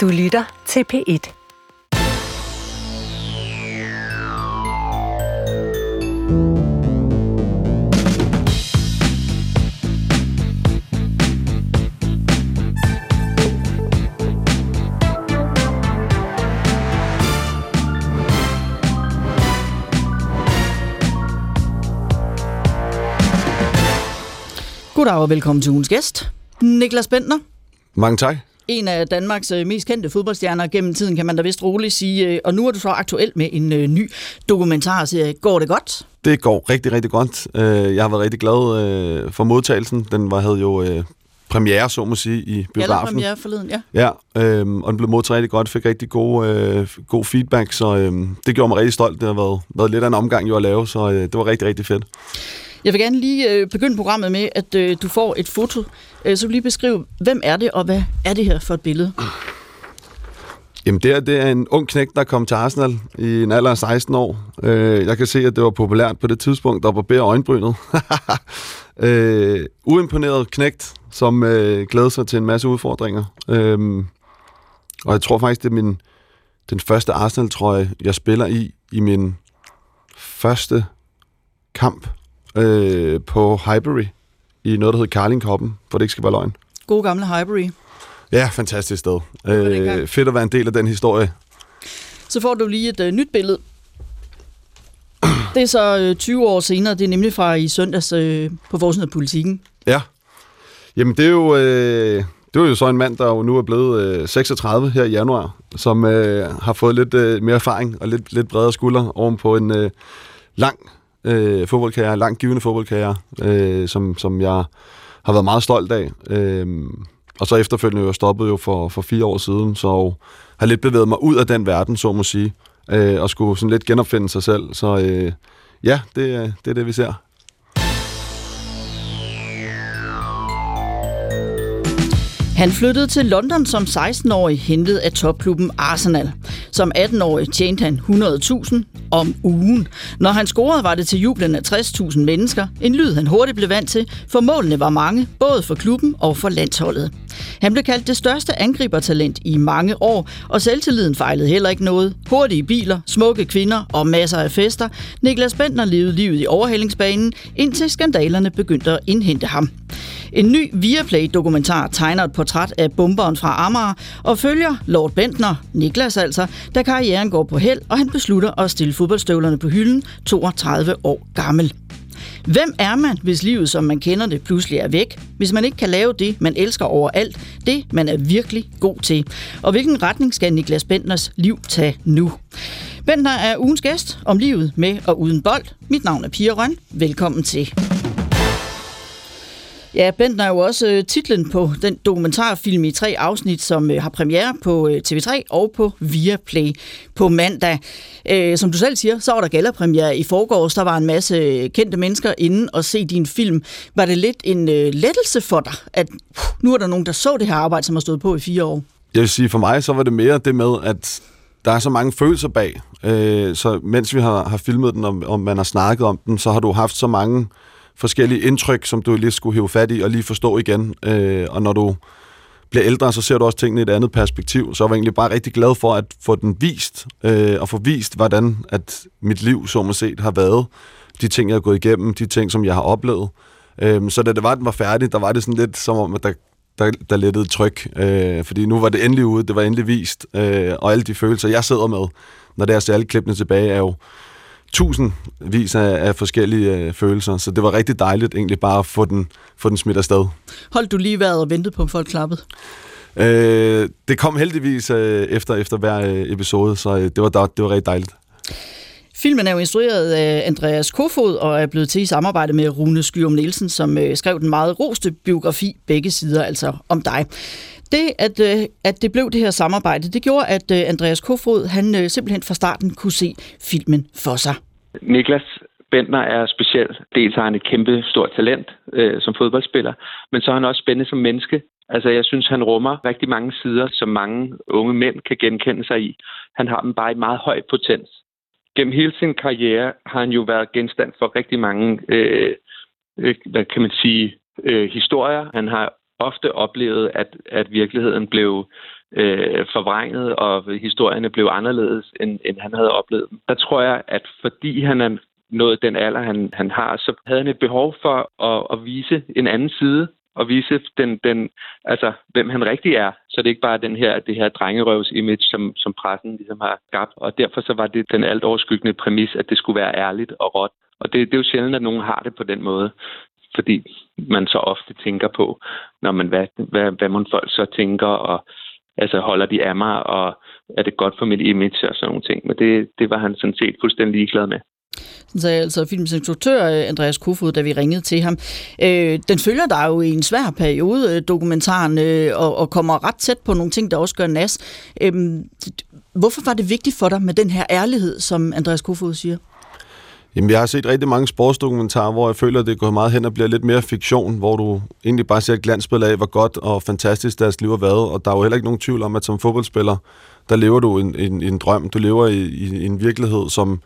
Du lytter til P1. Goddag og velkommen til ugens gæst, Niklas Bentner. Mange tak. En af Danmarks øh, mest kendte fodboldstjerner gennem tiden, kan man da vist roligt sige. Øh, og nu er du så aktuel med en øh, ny dokumentarserie. Går det godt? Det går rigtig, rigtig godt. Jeg har været rigtig glad for modtagelsen. Den var, havde jo premiere, så må sige, i biografen. Ja, premiere forleden, ja. Ja, øhm, og den blev modtaget rigtig godt, fik rigtig god, øh, god feedback, så øh, det gjorde mig rigtig stolt. Det har været, været lidt af en omgang jo at lave, så øh, det var rigtig, rigtig fedt. Jeg vil gerne lige øh, begynde programmet med, at øh, du får et foto. Øh, så vil lige beskrive, hvem er det, og hvad er det her for et billede? Jamen det er, det er en ung knæk, der kom til Arsenal i en alder af 16 år. Øh, jeg kan se, at det var populært på det tidspunkt, der barbere øjenbrynet. øh, uimponeret knægt, som øh, glæder sig til en masse udfordringer. Øh, og jeg tror faktisk, det er min, den første Arsenal-trøje, jeg spiller i, i min første kamp øh, på Highbury i noget, der hedder Carling Koppen, for det ikke skal være løgn. God gamle Highbury. Ja, fantastisk sted. Øh, fedt at være en del af den historie. Så får du lige et øh, nyt billede. Det er så øh, 20 år senere, det er nemlig fra i søndags øh, på forsiden af politikken. Ja. Jamen det er jo... Øh, det var jo så en mand, der jo nu er blevet øh, 36 her i januar, som øh, har fået lidt øh, mere erfaring og lidt, lidt bredere skuldre oven på en øh, lang øh, fodboldkarriere, langt givende fodboldkarriere, øh, som, som jeg har været meget stolt af. Øh, og så efterfølgende jo stoppet jo for, for fire år siden, så har lidt bevæget mig ud af den verden, så må sige, øh, og skulle sådan lidt genopfinde sig selv. Så øh, ja, det, det er det, vi ser. Han flyttede til London som 16-årig, hentet af topklubben Arsenal. Som 18-årig tjente han 100.000 om ugen. Når han scorede, var det til jublen af 60.000 mennesker. En lyd, han hurtigt blev vant til, for målene var mange, både for klubben og for landsholdet. Han blev kaldt det største angribertalent i mange år, og selvtilliden fejlede heller ikke noget. Hurtige biler, smukke kvinder og masser af fester. Niklas Bentner levede livet i overhældingsbanen, indtil skandalerne begyndte at indhente ham. En ny Viaplay-dokumentar tegner et portræt af bomberen fra Amager og følger Lord Bentner, Niklas altså, da karrieren går på held, og han beslutter at stille fodboldstøvlerne på hylden 32 år gammel. Hvem er man, hvis livet, som man kender det, pludselig er væk? Hvis man ikke kan lave det, man elsker overalt, det man er virkelig god til. Og hvilken retning skal Niklas Bentners liv tage nu? Bentner er ugens gæst om livet med og uden bold. Mit navn er Pia Røn. Velkommen til. Ja, Bentner er jo også øh, titlen på den dokumentarfilm i tre afsnit, som øh, har premiere på øh, TV3 og på Viaplay på mandag. Som du selv siger, så var der gallerpremiere i forgårs. Der var en masse kendte mennesker inde og se din film. Var det lidt en lettelse for dig, at nu er der nogen, der så det her arbejde, som har stået på i fire år? Jeg vil sige, for mig så var det mere det med, at der er så mange følelser bag. Så mens vi har, har filmet den, og, og man har snakket om den, så har du haft så mange forskellige indtryk, som du lige skulle hive fat i og lige forstå igen. Øh, og når du bliver ældre, så ser du også tingene i et andet perspektiv. Så jeg var egentlig bare rigtig glad for at få den vist, øh, og få vist, hvordan at mit liv, så man set, har været. De ting, jeg har gået igennem, de ting, som jeg har oplevet. Øh, så da det var, den var færdig, der var det sådan lidt som om, at der, der, der lettede tryk. Øh, fordi nu var det endelig ude, det var endelig vist. Øh, og alle de følelser, jeg sidder med, når det er alle klippene tilbage, er jo tusindvis af, af forskellige øh, følelser, så det var rigtig dejligt egentlig bare at få den, få den smidt afsted. Holdt du lige været og ventet på, at folk klappede? Øh, det kom heldigvis øh, efter, efter hver øh, episode, så øh, det, var, det var rigtig dejligt. Filmen er jo instrueret af Andreas Kofod og er blevet til i samarbejde med Rune Skyrum Nielsen, som skrev den meget roste biografi, begge sider altså om dig. Det, at, øh, at det blev det her samarbejde, det gjorde, at øh, Andreas Kofod han øh, simpelthen fra starten kunne se filmen for sig. Niklas Bentner er speciel. Dels har han et kæmpe stort talent øh, som fodboldspiller, men så er han også spændende som menneske. Altså, jeg synes, han rummer rigtig mange sider, som mange unge mænd kan genkende sig i. Han har dem bare i meget høj potens. Gennem hele sin karriere har han jo været genstand for rigtig mange, øh, øh, hvad kan man sige, øh, historier. Han har ofte oplevet, at, at virkeligheden blev øh, forvrænget, og historierne blev anderledes, end, end han havde oplevet. Der tror jeg, at fordi han er nået den alder, han, han har, så havde han et behov for at, at vise en anden side og vise den, den, altså, hvem han rigtig er. Så det er ikke bare den her, det her drengerøvs image, som, som pressen ligesom har skabt. Og derfor så var det den alt overskyggende præmis, at det skulle være ærligt og råt. Og det, det er jo sjældent, at nogen har det på den måde. Fordi man så ofte tænker på, når man, hvad, hvad, hvad man folk så tænker, og altså holder de af mig, og er det godt for mit image og sådan nogle ting. Men det, det var han sådan set fuldstændig ligeglad med. Sådan sagde altså filmens instruktør øh, Andreas Kofod, da vi ringede til ham. Øh, den følger dig jo i en svær periode, øh, dokumentaren, øh, og, og kommer ret tæt på nogle ting, der også gør nas. Øh, hvorfor var det vigtigt for dig med den her ærlighed, som Andreas Kofod siger? Jamen, jeg har set rigtig mange sportsdokumentarer, hvor jeg føler, at det går meget hen og bliver lidt mere fiktion, hvor du egentlig bare ser et glansbillede af, hvor godt og fantastisk deres liv har været, og der er jo heller ikke nogen tvivl om, at som fodboldspiller, der lever du en, en, en drøm. Du lever i, i en virkelighed, som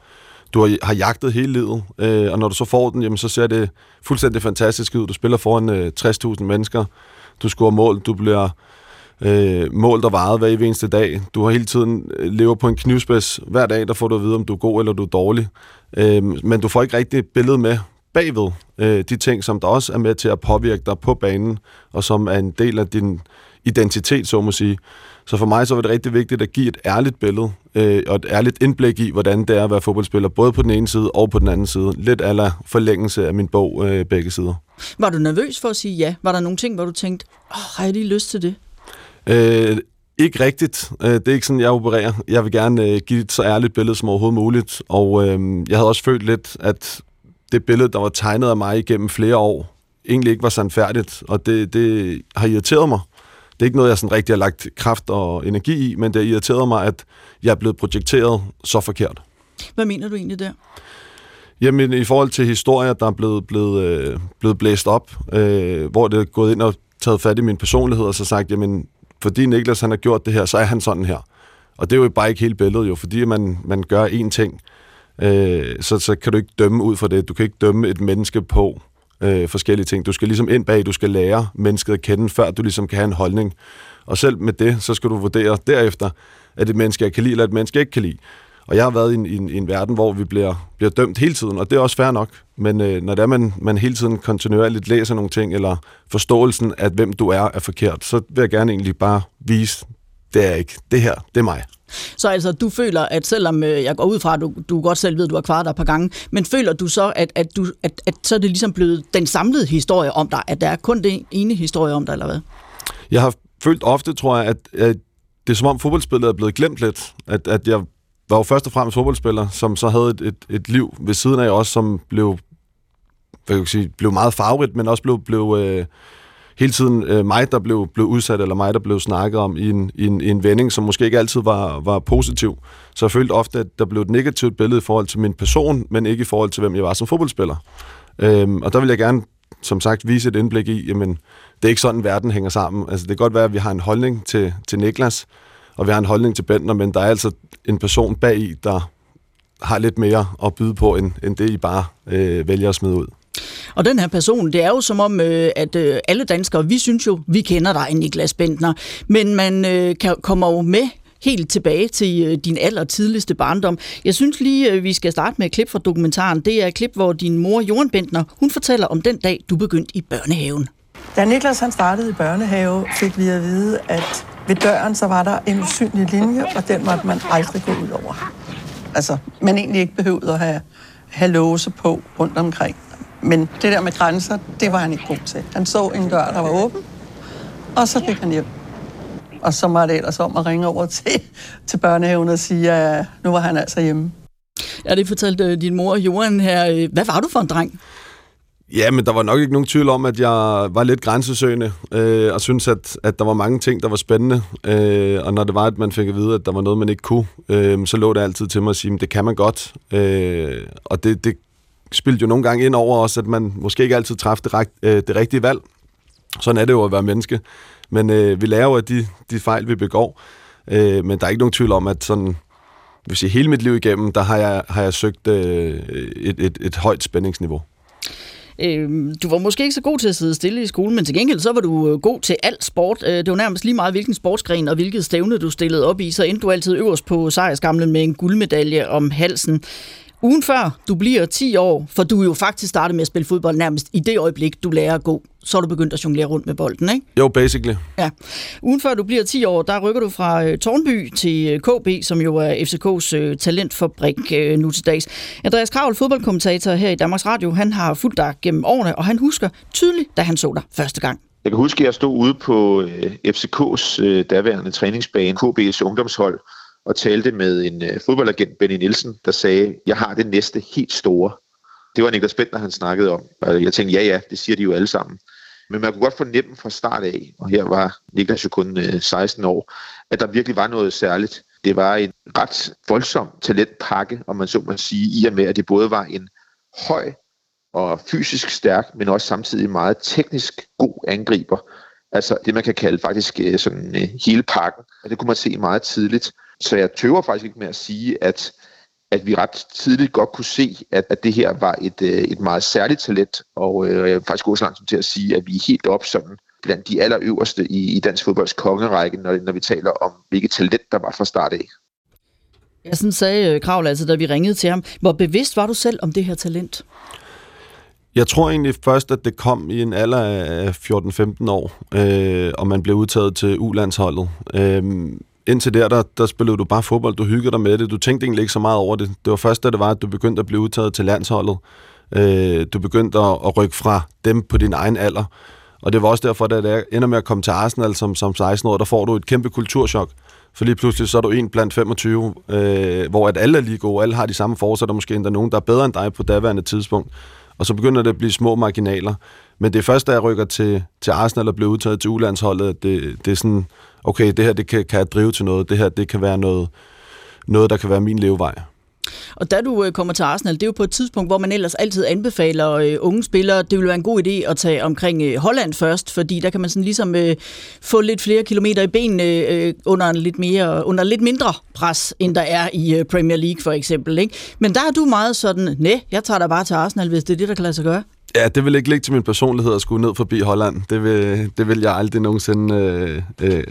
du har, har jagtet hele livet, øh, og når du så får den, jamen, så ser det fuldstændig fantastisk ud. Du spiller foran øh, 60.000 mennesker, du scorer mål, du bliver øh, mål, der varede hver eneste dag. Du har hele tiden øh, lever på en knivspids. Hver dag, der får du at vide, om du er god eller du er dårlig. Øh, men du får ikke rigtig et billede med bagved øh, de ting, som der også er med til at påvirke dig på banen, og som er en del af din identitet, så må sige. Så for mig så var det rigtig vigtigt at give et ærligt billede øh, og et ærligt indblik i, hvordan det er at være fodboldspiller, både på den ene side og på den anden side. Lidt aller forlængelse af min bog øh, begge sider. Var du nervøs for at sige ja? Var der nogle ting, hvor du tænkte, oh, har jeg lige lyst til det? Øh, ikke rigtigt. Øh, det er ikke sådan, jeg opererer. Jeg vil gerne øh, give et så ærligt billede som overhovedet muligt. Og øh, jeg havde også følt lidt, at det billede, der var tegnet af mig igennem flere år, egentlig ikke var sandfærdigt. Og det, det har irriteret mig. Det er ikke noget, jeg sådan rigtig har lagt kraft og energi i, men det har irriteret mig, at jeg er blevet projekteret så forkert. Hvad mener du egentlig der? Jamen, i forhold til historier, der er blevet, blevet, øh, blevet blæst op, øh, hvor det er gået ind og taget fat i min personlighed, og så sagt, jamen, fordi Niklas han har gjort det her, så er han sådan her. Og det er jo bare ikke hele billedet jo, fordi man, man gør én ting, øh, så, så kan du ikke dømme ud fra det. Du kan ikke dømme et menneske på øh, forskellige ting. Du skal ligesom ind bag, du skal lære mennesket at kende, før du ligesom kan have en holdning. Og selv med det, så skal du vurdere derefter, at et menneske jeg kan lide, eller et menneske jeg ikke kan lide. Og jeg har været i en, i en, i en verden, hvor vi bliver, bliver dømt hele tiden, og det er også fair nok. Men øh, når det er, man, man hele tiden kontinuerligt læser nogle ting, eller forståelsen af, hvem du er, er forkert, så vil jeg gerne egentlig bare vise, det er ikke. Det her, det er mig. Så altså, du føler, at selvom øh, jeg går ud fra, at du, du godt selv ved, at du har kvaret dig et par gange, men føler du så, at, at, du, at, at så er det ligesom blevet den samlede historie om dig, at der er kun den ene historie om dig, eller hvad? Jeg har følt ofte, tror jeg, at, at det er som om fodboldspillet er blevet glemt lidt. At, at jeg var jo først og fremmest fodboldspiller, som så havde et, et, et liv ved siden af os, som blev, hvad kan jeg sige, blev meget farverigt, men også blev, blev øh, hele tiden øh, mig, der blev, blev udsat, eller mig, der blev snakket om i en, i en, i en vending, som måske ikke altid var, var positiv. Så jeg følte ofte, at der blev et negativt billede i forhold til min person, men ikke i forhold til, hvem jeg var som fodboldspiller. Øhm, og der vil jeg gerne, som sagt, vise et indblik i, jamen, det er ikke sådan, verden hænger sammen. Altså, det kan godt være, at vi har en holdning til, til Niklas, og vi har en holdning til Bentner, men der er altså en person bag i, der har lidt mere at byde på, end, end det I bare øh, vælger at smide ud. Og den her person, det er jo som om, øh, at øh, alle danskere, vi synes jo, vi kender dig, Niklas Bentner, men man øh, kan, kommer jo med helt tilbage til øh, din aller tidligste barndom. Jeg synes lige, øh, vi skal starte med et klip fra dokumentaren. Det er et klip, hvor din mor, Jorden Bentner, hun fortæller om den dag, du begyndte i børnehaven. Da Niklas han startede i børnehave, fik vi at vide, at ved døren så var der en usynlig linje, og den måtte man aldrig gå ud over. Altså, man egentlig ikke behøvede at have, have låse på rundt omkring. Men det der med grænser, det var han ikke god til. Han så en dør, der var åben, og så gik han hjem. Og så var det ellers om at ringe over til, til børnehaven og sige, at nu var han altså hjemme. Ja, det fortalte øh, din mor, Johan, her. Øh, hvad var du for en dreng? Ja, men der var nok ikke nogen tvivl om, at jeg var lidt grænsesøgende, øh, og synes at, at der var mange ting, der var spændende. Øh, og når det var, at man fik at vide, at der var noget, man ikke kunne, øh, så lå det altid til mig at sige, at det kan man godt. Øh, og det, det spildte jo nogle gange ind over os, at man måske ikke altid træffede det, øh, det rigtige valg. Sådan er det jo at være menneske. Men øh, vi lærer jo af de, de fejl, vi begår. Øh, men der er ikke nogen tvivl om, at sådan, hvis jeg hele mit liv igennem, der har jeg, har jeg søgt øh, et, et, et højt spændingsniveau. Øh, du var måske ikke så god til at sidde stille i skolen, men til gengæld så var du øh, god til alt sport. Øh, det var nærmest lige meget, hvilken sportsgren og hvilket stævne du stillede op i, så endte du altid øverst på sejrsgamlen med en guldmedalje om halsen. Ugen før du bliver 10 år, for du er jo faktisk startet med at spille fodbold nærmest i det øjeblik, du lærer at gå, så er du begyndt at jonglere rundt med bolden, ikke? Jo, basically. Ja. Ugen før du bliver 10 år, der rykker du fra øh, Tornby til øh, KB, som jo er FCK's øh, talentfabrik øh, nu til dags. Andreas Kravl, fodboldkommentator her i Danmarks Radio, han har fulgt dig gennem årene, og han husker tydeligt, da han så dig første gang. Jeg kan huske, at jeg stod ude på øh, FCK's øh, daværende træningsbane, KB's ungdomshold, og talte med en øh, fodboldagent, Benny Nielsen, der sagde, jeg har det næste helt store. Det var Niklas Bentner, han snakkede om. Og jeg tænkte, ja ja, det siger de jo alle sammen. Men man kunne godt fornemme fra start af, og her var Niklas jo kun øh, 16 år, at der virkelig var noget særligt. Det var en ret voldsom talentpakke, om man så må sige, i og med, at det både var en høj og fysisk stærk, men også samtidig meget teknisk god angriber. Altså det, man kan kalde faktisk øh, sådan øh, hele pakken. Og det kunne man se meget tidligt. Så jeg tøver faktisk ikke med at sige, at, at vi ret tidligt godt kunne se, at, at det her var et, øh, et meget særligt talent, og øh, jeg vil faktisk gå så langt til at sige, at vi er helt op sådan blandt de allerøverste i, i dansk fodbolds kongerække, når, når vi taler om, hvilket talent der var fra start af. Jeg sådan sagde Kravl, altså, da vi ringede til ham. Hvor bevidst var du selv om det her talent? Jeg tror egentlig først, at det kom i en alder af 14-15 år, øh, og man blev udtaget til U-landsholdet. Øh, indtil der, der, der spillede du bare fodbold, du hyggede dig med det, du tænkte egentlig ikke så meget over det. Det var først, da det var, at du begyndte at blive udtaget til landsholdet. Øh, du begyndte at, at rykke fra dem på din egen alder. Og det var også derfor, at det ender med at komme til Arsenal som, som 16 år, der får du et kæmpe kulturschok. For lige pludselig så er du en blandt 25, øh, hvor at alle er lige gode, alle har de samme forsætter, måske endda nogen, der er bedre end dig på daværende tidspunkt. Og så begynder det at blive små marginaler. Men det er først, da jeg rykker til, til Arsenal og bliver udtaget til ulandsholdet, at det, det er sådan, okay, det her det kan, kan jeg drive til noget, det her det kan være noget, noget, der kan være min levevej. Og da du øh, kommer til Arsenal, det er jo på et tidspunkt, hvor man ellers altid anbefaler øh, unge spillere, det vil være en god idé at tage omkring øh, Holland først, fordi der kan man sådan ligesom øh, få lidt flere kilometer i benene øh, under, en lidt mere, under lidt mindre pres, end der er i øh, Premier League for eksempel. Ikke? Men der er du meget sådan, nej, jeg tager dig bare til Arsenal, hvis det er det, der kan lade sig gøre. Ja, det vil ikke ligge til min personlighed at skulle ned forbi Holland. Det vil, det vil jeg aldrig nogensinde øh,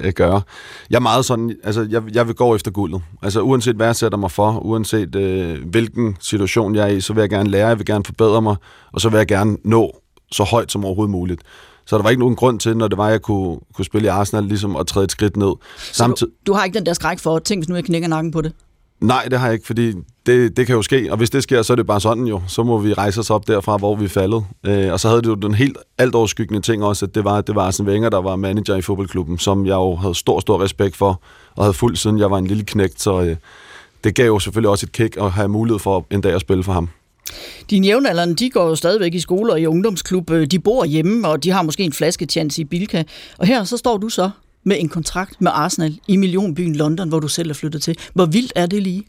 øh, gøre. Jeg er meget sådan, altså jeg, jeg vil gå efter guldet. Altså uanset hvad jeg sætter mig for, uanset øh, hvilken situation jeg er i, så vil jeg gerne lære, jeg vil gerne forbedre mig, og så vil jeg gerne nå så højt som overhovedet muligt. Så der var ikke nogen grund til, når det var, at jeg kunne, kunne spille i Arsenal, ligesom at træde et skridt ned. Samtid- du, du har ikke den der skræk for, tænk hvis nu jeg knækker nakken på det? Nej, det har jeg ikke, fordi det, det kan jo ske, og hvis det sker, så er det bare sådan jo. Så må vi rejse os op derfra, hvor vi er faldet. Øh, og så havde det jo den helt alt overskyggende ting også, at det var, det var Arsene Wenger, der var manager i fodboldklubben, som jeg jo havde stor, stor respekt for, og havde fuldt siden jeg var en lille knægt, så øh, det gav jo selvfølgelig også et kick at have mulighed for en dag at spille for ham. Dine jævnaldrende, de går jo stadigvæk i skole og i ungdomsklub. Øh, de bor hjemme, og de har måske en flasketjans i Bilka. Og her så står du så med en kontrakt med Arsenal i millionbyen London, hvor du selv er flyttet til. Hvor vildt er det lige?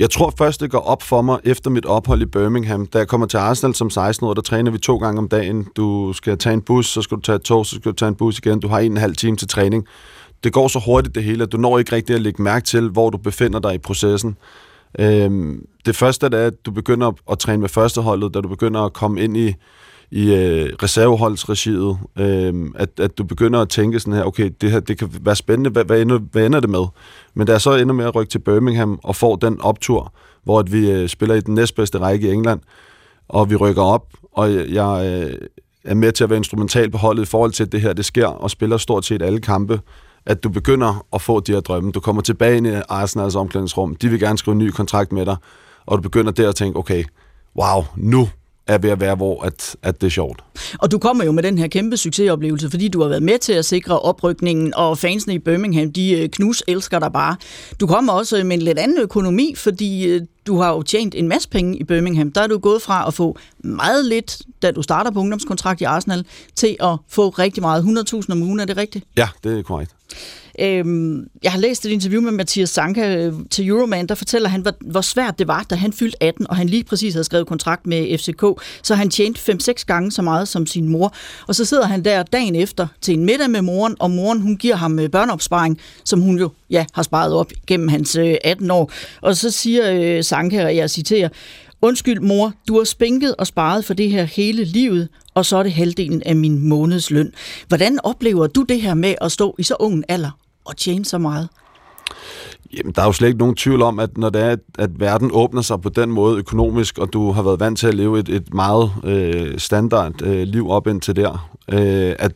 Jeg tror først, det går op for mig efter mit ophold i Birmingham. Da jeg kommer til Arsenal som 16 år, der træner vi to gange om dagen. Du skal tage en bus, så skal du tage et tog, så skal du tage en bus igen. Du har en og en halv time til træning. Det går så hurtigt det hele, at du når ikke rigtig at lægge mærke til, hvor du befinder dig i processen. Øhm, det første det er, at du begynder at træne med førsteholdet, da du begynder at komme ind i i øh, reserveholdsregiet, øh, at, at du begynder at tænke sådan her, okay, det her det kan være spændende, hvad, hvad, ender, hvad ender det med? Men da jeg så ender med at rykke til Birmingham og får den optur, hvor at vi øh, spiller i den næstbedste række i England, og vi rykker op, og jeg, jeg øh, er med til at være instrumental på holdet i forhold til, at det her det sker, og spiller stort set alle kampe, at du begynder at få de her drømme. Du kommer tilbage ind i Arsenals omklædningsrum, de vil gerne skrive en ny kontrakt med dig, og du begynder der at tænke, okay, wow, nu er ved at være, hvor at, at det er sjovt. Og du kommer jo med den her kæmpe succesoplevelse, fordi du har været med til at sikre oprykningen, og fansene i Birmingham, de øh, knus elsker dig bare. Du kommer også med en lidt anden økonomi, fordi øh, du har jo tjent en masse penge i Birmingham. Der er du gået fra at få meget lidt, da du starter på ungdomskontrakt i Arsenal, til at få rigtig meget. 100.000 om ugen, er det rigtigt? Ja, det er korrekt. Øhm, jeg har læst et interview med Mathias Sanka øh, til Euroman, der fortæller han, hvor, hvor svært det var, da han fyldte 18, og han lige præcis havde skrevet kontrakt med FCK, så han tjente 5-6 gange så meget som sin mor. Og så sidder han der dagen efter til en middag med moren, og moren hun giver ham øh, børneopsparing, som hun jo ja, har sparet op gennem hans øh, 18 år. Og så siger Sanka, og jeg citerer, Undskyld mor, du har spænket og sparet for det her hele livet, og så er det halvdelen af min månedsløn. Hvordan oplever du det her med at stå i så ung en alder og tjene så meget? Jamen, der er jo slet ikke nogen tvivl om, at når det er, at, at verden åbner sig på den måde økonomisk, og du har været vant til at leve et, et meget øh, standard øh, liv op indtil der, øh, at,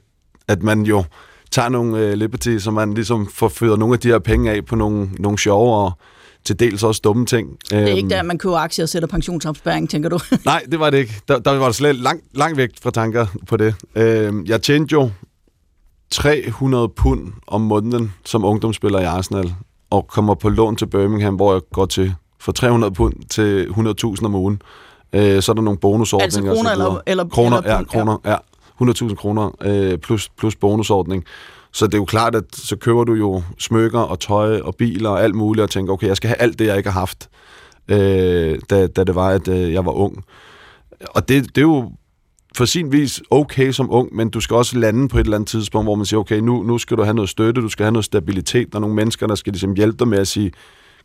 at man jo tager nogle øh, liberty, så man ligesom forfører nogle af de her penge af på nogle, nogle sjove og til dels også dumme ting. Det er ikke øhm, der, man køber aktier og sætter pensionsopsparing, tænker du? nej, det var det ikke. Der, der var det slet langt, langt væk fra tanker på det. Øh, jeg tjente jo 300 pund om måneden som ungdomsspiller i Arsenal, og kommer på lån til Birmingham, hvor jeg går til for 300 pund til 100.000 om ugen. Øh, så er der nogle bonusordninger. Altså kroner eller, eller Kroner, eller ja, kroner, ja. 100.000 kroner øh, plus, plus bonusordning. Så det er jo klart, at så køber du jo smykker og tøj og biler og alt muligt, og tænker, okay, jeg skal have alt det, jeg ikke har haft, øh, da, da det var, at øh, jeg var ung. Og det, det er jo for sin vis okay som ung, men du skal også lande på et eller andet tidspunkt, hvor man siger, okay, nu, nu skal du have noget støtte, du skal have noget stabilitet, der er nogle mennesker, der skal ligesom hjælpe dig med at sige,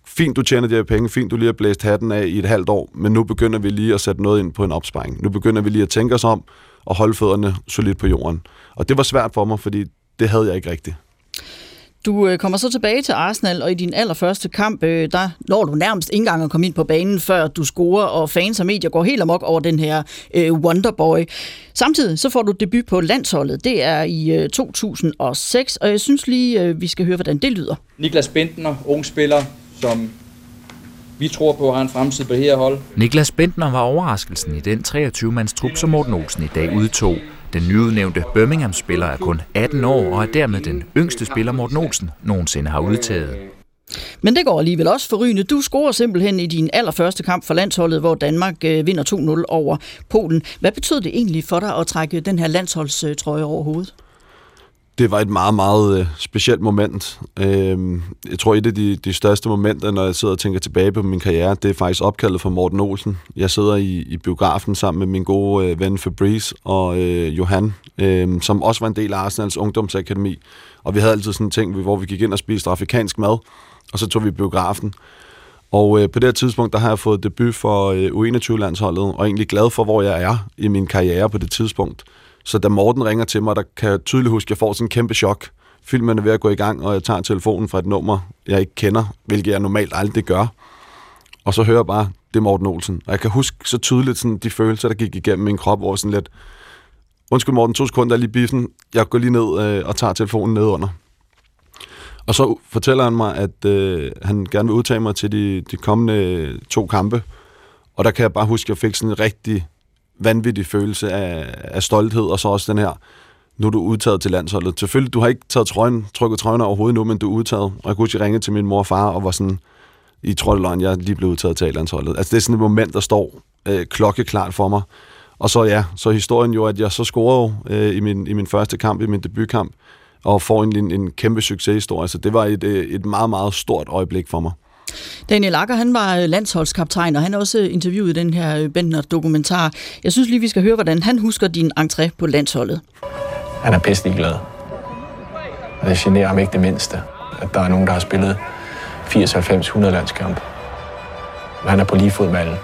fint, du tjener de her penge, fint, du lige har blæst hatten af i et halvt år, men nu begynder vi lige at sætte noget ind på en opsparing. Nu begynder vi lige at tænke os om og holde fødderne solidt på jorden. Og det var svært for mig, fordi det havde jeg ikke rigtigt. Du øh, kommer så tilbage til Arsenal, og i din allerførste kamp, øh, der når du nærmest ikke engang at komme ind på banen, før du scorer, og fans og medier går helt amok over den her øh, Wonderboy. Samtidig så får du debut på landsholdet. Det er i øh, 2006, og jeg synes lige, øh, vi skal høre, hvordan det lyder. Niklas Bentner, ung spiller, som vi tror på har en fremtid på det her hold. Niklas Bentner var overraskelsen i den 23-mands trup, som Morten Olsen i dag udtog. Den nyudnævnte Birmingham-spiller er kun 18 år og er dermed den yngste spiller Morten Olsen nogensinde har udtaget. Men det går alligevel også forrygende. Du scorer simpelthen i din allerførste kamp for landsholdet, hvor Danmark øh, vinder 2-0 over Polen. Hvad betød det egentlig for dig at trække den her landsholdstrøje over hovedet? Det var et meget, meget øh, specielt moment. Øh, jeg tror, et af de, de største momenter, når jeg sidder og tænker tilbage på min karriere, det er faktisk opkaldet for Morten Olsen. Jeg sidder i, i biografen sammen med min gode øh, ven Fabrice og øh, Johan, øh, som også var en del af Arsenals ungdomsakademi. Og vi havde altid sådan en ting, hvor vi gik ind og spiste afrikansk mad, og så tog vi biografen. Og øh, på det her tidspunkt, der har jeg fået debut for øh, U21-landsholdet, og er egentlig glad for, hvor jeg er i min karriere på det tidspunkt. Så da Morten ringer til mig, der kan jeg tydeligt huske, at jeg får sådan en kæmpe chok. Filmen er ved at gå i gang, og jeg tager telefonen fra et nummer, jeg ikke kender, hvilket jeg normalt aldrig gør. Og så hører jeg bare, det er Morten Olsen. Og jeg kan huske så tydeligt sådan, de følelser, der gik igennem min krop, hvor sådan lidt, undskyld Morten, to sekunder lige biffen, jeg går lige ned øh, og tager telefonen ned under. Og så fortæller han mig, at øh, han gerne vil udtage mig til de, de kommende øh, to kampe. Og der kan jeg bare huske, at jeg fik sådan en rigtig vanvittig følelse af, af stolthed, og så også den her, nu er du udtaget til landsholdet. Selvfølgelig, du har ikke taget trøjen, trykket trøjen overhovedet nu, men du er udtaget. Og jeg kunne huske, jeg ringede til min mor og far, og var sådan, I tror jeg er lige blevet udtaget til landsholdet. Altså det er sådan et moment, der står øh, klokkeklart for mig. Og så ja, så historien jo, at jeg så scorede øh, i, min, i min første kamp, i min debutkamp, og får en, en, en kæmpe succeshistorie. Så det var et, øh, et meget, meget stort øjeblik for mig. Daniel Akker, han var øh, landsholdskaptajn, og han har også øh, interviewet i den her øh, Bentner-dokumentar. Jeg synes lige, vi skal høre, hvordan han husker din entré på landsholdet. Han er pisselig glad. Og det generer ham ikke det mindste, at der er nogen, der har spillet 80, 90, 100 landskamp. Og han er på lige fod med alle.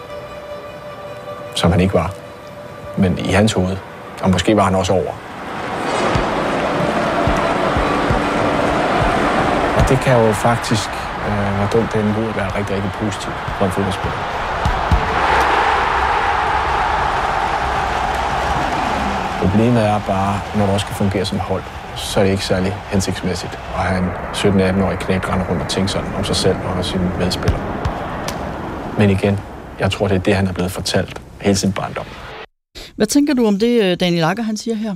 Som han ikke var. Men i hans hoved. Og måske var han også over. Og det kan jo faktisk øh, hvor dumt den ud at være rigtig, rigtig positiv for en fodboldspiller. Problemet er bare, når det også skal fungere som hold, så er det ikke særlig hensigtsmæssigt at have en 17-18-årig knægt rende rundt og tænke sådan om sig selv og sine medspillere. Men igen, jeg tror, det er det, han er blevet fortalt hele sin barndom. Hvad tænker du om det, øh, Daniel Akker, han siger her?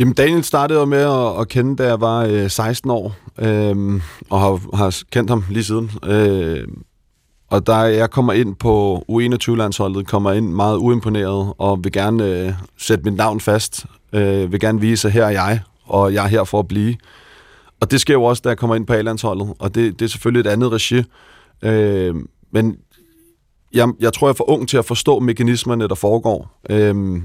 Jamen, Daniel startede med at, at kende, da jeg var øh, 16 år, øh, og har, har kendt ham lige siden. Øh, og der jeg kommer ind på U21-landsholdet, kommer ind meget uimponeret, og vil gerne øh, sætte mit navn fast. Øh, vil gerne vise, at her er jeg, og jeg er her for at blive. Og det sker jo også, da jeg kommer ind på A-landsholdet, og det, det er selvfølgelig et andet regi. Øh, men jeg, jeg tror, jeg er for ung til at forstå mekanismerne, der foregår. Øh,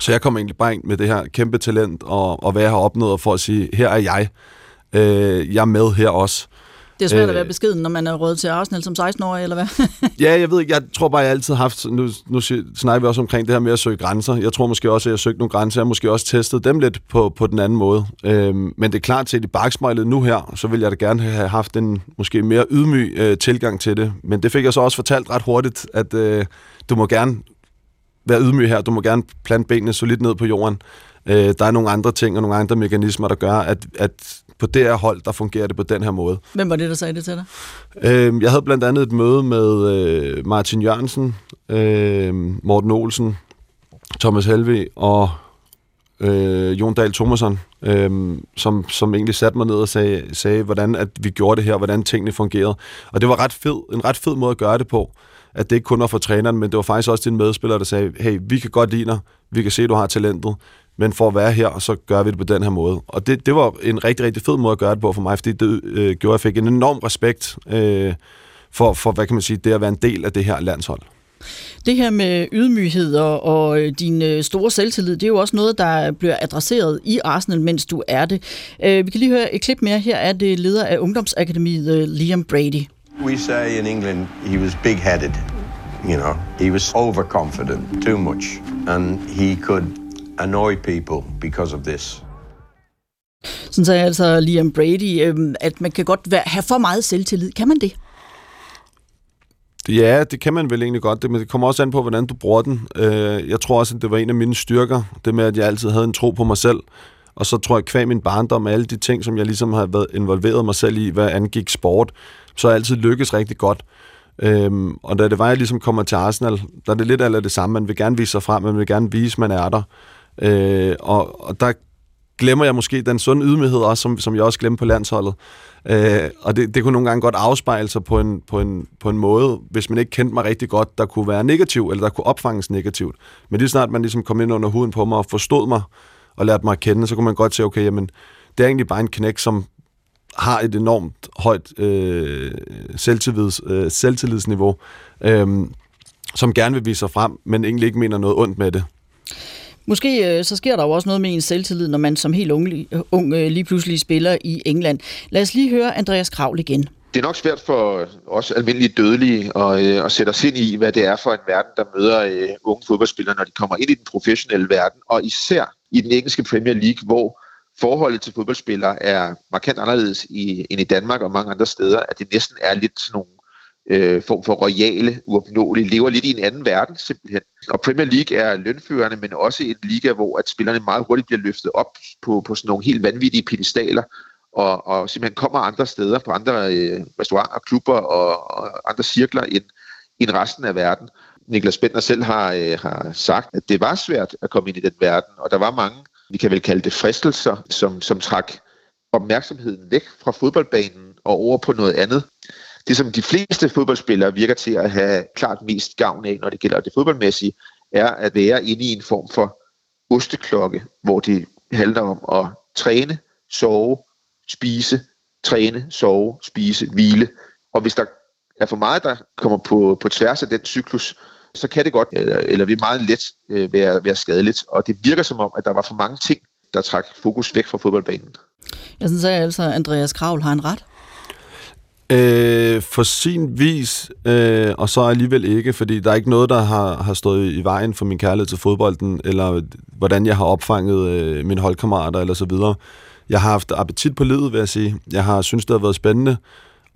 så jeg kommer egentlig bare ind med det her kæmpe talent, og, og hvad jeg har opnået for at sige, her er jeg. Øh, jeg er med her også. Det er svært øh, at være beskeden, når man er råd til Arsenal som 16-årig, eller hvad? ja, jeg ved ikke. Jeg tror bare, jeg altid har haft... Nu, nu snakker vi også omkring det her med at søge grænser. Jeg tror måske også, at jeg har søgt nogle grænser. Jeg har måske også testet dem lidt på, på den anden måde. Øhm, men det er klart til i bagspejlet nu her, så vil jeg da gerne have haft en måske mere ydmyg øh, tilgang til det. Men det fik jeg så også fortalt ret hurtigt, at øh, du må gerne være ydmyg her. Du må gerne plante benene solidt ned på jorden. Øh, der er nogle andre ting og nogle andre mekanismer, der gør, at, at på det her hold, der fungerer det på den her måde. Hvem var det, der sagde det til dig? Øh, jeg havde blandt andet et møde med øh, Martin Jørgensen, øh, Morten Olsen, Thomas Helve og øh, Jon Dahl Thomasson, øh, som, som egentlig satte mig ned og sagde, sagde, hvordan at vi gjorde det her, hvordan tingene fungerede. Og det var ret fed, en ret fed måde at gøre det på. At det ikke kun var for træneren, men det var faktisk også din medspiller, der sagde, hey, vi kan godt lide dig, vi kan se, at du har talentet, men for at være her, så gør vi det på den her måde. Og det, det var en rigtig, rigtig fed måde at gøre det på for mig, fordi det øh, gjorde, at jeg fik en enorm respekt øh, for, for, hvad kan man sige, det at være en del af det her landshold. Det her med ydmyghed og, og øh, din øh, store selvtillid, det er jo også noget, der bliver adresseret i Arsenal, mens du er det. Øh, vi kan lige høre et klip mere. Her er det leder af Ungdomsakademiet, Liam Brady. We say in England, he was big-headed. You know, he was overconfident, too much. And he could annoy people because of this. Sådan sagde altså Liam Brady, at man kan godt være, have for meget selvtillid. Kan man det? Ja, det kan man vel egentlig godt, det, men det kommer også an på, hvordan du bruger den. Øh, jeg tror også, at det var en af mine styrker, det med, at jeg altid havde en tro på mig selv. Og så tror jeg, kvæg min barndom og alle de ting, som jeg ligesom har været involveret mig selv i, hvad angik sport, så har jeg altid lykkes rigtig godt. Øhm, og da det var, jeg ligesom kommer til Arsenal, der er det lidt af det samme. Man vil gerne vise sig frem, man vil gerne vise, man er der. Øh, og, og der glemmer jeg måske den sunde ydmyghed også, som, som jeg også glemmer på landsholdet. Øh, og det, det kunne nogle gange godt afspejle sig på en, på, en, på en måde, hvis man ikke kendte mig rigtig godt, der kunne være negativ, eller der kunne opfanges negativt. Men lige snart man ligesom kom ind under huden på mig og forstod mig, og lærte mig at kende, så kunne man godt se, okay, jamen, det er egentlig bare en knæk, som har et enormt højt øh, selvtillids, øh, selvtillidsniveau, øh, som gerne vil vise sig frem, men egentlig ikke mener noget ondt med det. Måske øh, så sker der jo også noget med ens selvtillid, når man som helt ung, ung øh, lige pludselig spiller i England. Lad os lige høre Andreas Kravl igen. Det er nok svært for os almindelige dødelige at, øh, at sætte os ind i, hvad det er for en verden, der møder øh, unge fodboldspillere, når de kommer ind i den professionelle verden, og især i den engelske Premier League, hvor forholdet til fodboldspillere er markant anderledes i, end i Danmark og mange andre steder, at det næsten er lidt sådan nogle øh, form for royale, uopnåelige, lever lidt i en anden verden simpelthen. Og Premier League er lønførende, men også en liga, hvor at spillerne meget hurtigt bliver løftet op på, på sådan nogle helt vanvittige pedestaler, og, og simpelthen kommer andre steder, på andre øh, restauranter, klubber og, og andre cirkler end, end resten af verden. Niklas Bender selv har, øh, har sagt, at det var svært at komme ind i den verden, og der var mange, vi kan vel kalde det fristelser, som, som trak opmærksomheden væk fra fodboldbanen og over på noget andet det, som de fleste fodboldspillere virker til at have klart mest gavn af, når det gælder det fodboldmæssige, er at være inde i en form for osteklokke, hvor det handler om at træne, sove, spise, træne, sove, spise, hvile. Og hvis der er for meget, der kommer på, på tværs af den cyklus, så kan det godt, eller, eller vil meget let øh, være, være skadeligt. Og det virker som om, at der var for mange ting, der trak fokus væk fra fodboldbanen. Jeg synes altså, at Andreas Kravl har en ret. Øh, for sin vis, øh, og så alligevel ikke, fordi der er ikke noget, der har, har stået i vejen for min kærlighed til fodbolden, eller hvordan jeg har opfanget øh, mine holdkammerater, eller så videre. Jeg har haft appetit på livet, vil jeg sige. Jeg har synes det har været spændende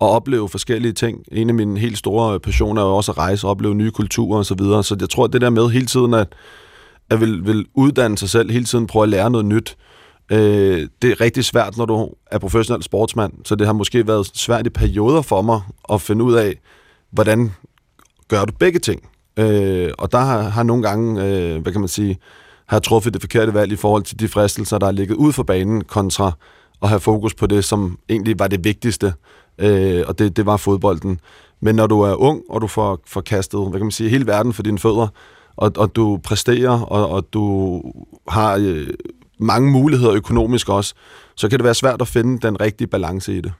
at opleve forskellige ting. En af mine helt store passioner er jo også at rejse og opleve nye kulturer og så videre. Så jeg tror, det der med hele tiden at, at vil, vil uddanne sig selv, hele tiden prøve at lære noget nyt, Øh, Øh, det er rigtig svært, når du er professionel sportsmand, så det har måske været svært i perioder for mig at finde ud af, hvordan gør du begge ting. Øh, og der har, har nogle gange, øh, hvad kan man sige, har truffet det forkerte valg i forhold til de fristelser, der er ligget ud for banen, kontra at have fokus på det, som egentlig var det vigtigste, øh, og det, det var fodbolden. Men når du er ung, og du får, får kastet, hvad kan man sige, hele verden for dine fødder, og, og du præsterer, og, og du har øh, mange muligheder økonomisk også, så kan det være svært at finde den rigtige balance i det.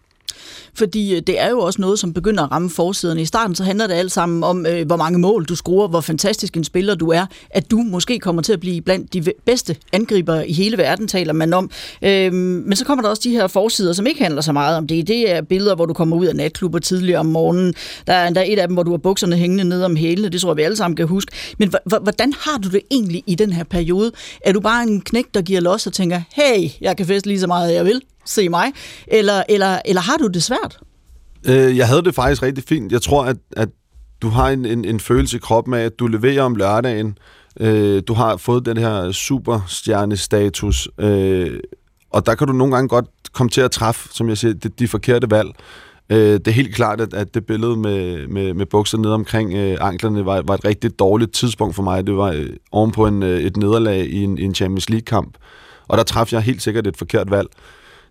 Fordi øh, det er jo også noget, som begynder at ramme forsiderne. I starten så handler det alt sammen om, øh, hvor mange mål du scorer, hvor fantastisk en spiller du er, at du måske kommer til at blive blandt de bedste angriber i hele verden, taler man om. Øh, men så kommer der også de her forsider, som ikke handler så meget om det. Det er billeder, hvor du kommer ud af natklubber tidligere om morgenen. Der er endda et af dem, hvor du har bukserne hængende ned om hælene. Det tror jeg, vi alle sammen kan huske. Men hvordan har du det egentlig i den her periode? Er du bare en knæk, der giver los og tænker, hey, jeg kan feste lige så meget, jeg vil, se mig? Eller, eller, eller har du det svært? Øh, jeg havde det faktisk rigtig fint. Jeg tror, at, at du har en, en, en følelse i kroppen af, at du leverer om lørdagen. Øh, du har fået den her superstjernestatus, øh, og der kan du nogle gange godt komme til at træffe, som jeg siger, de, de forkerte valg. Øh, det er helt klart, at, at det billede med, med, med bukser ned omkring øh, anklerne var, var et rigtig dårligt tidspunkt for mig. Det var øh, ovenpå en, øh, et nederlag i en, i en Champions League-kamp. Og der træffede jeg helt sikkert et forkert valg.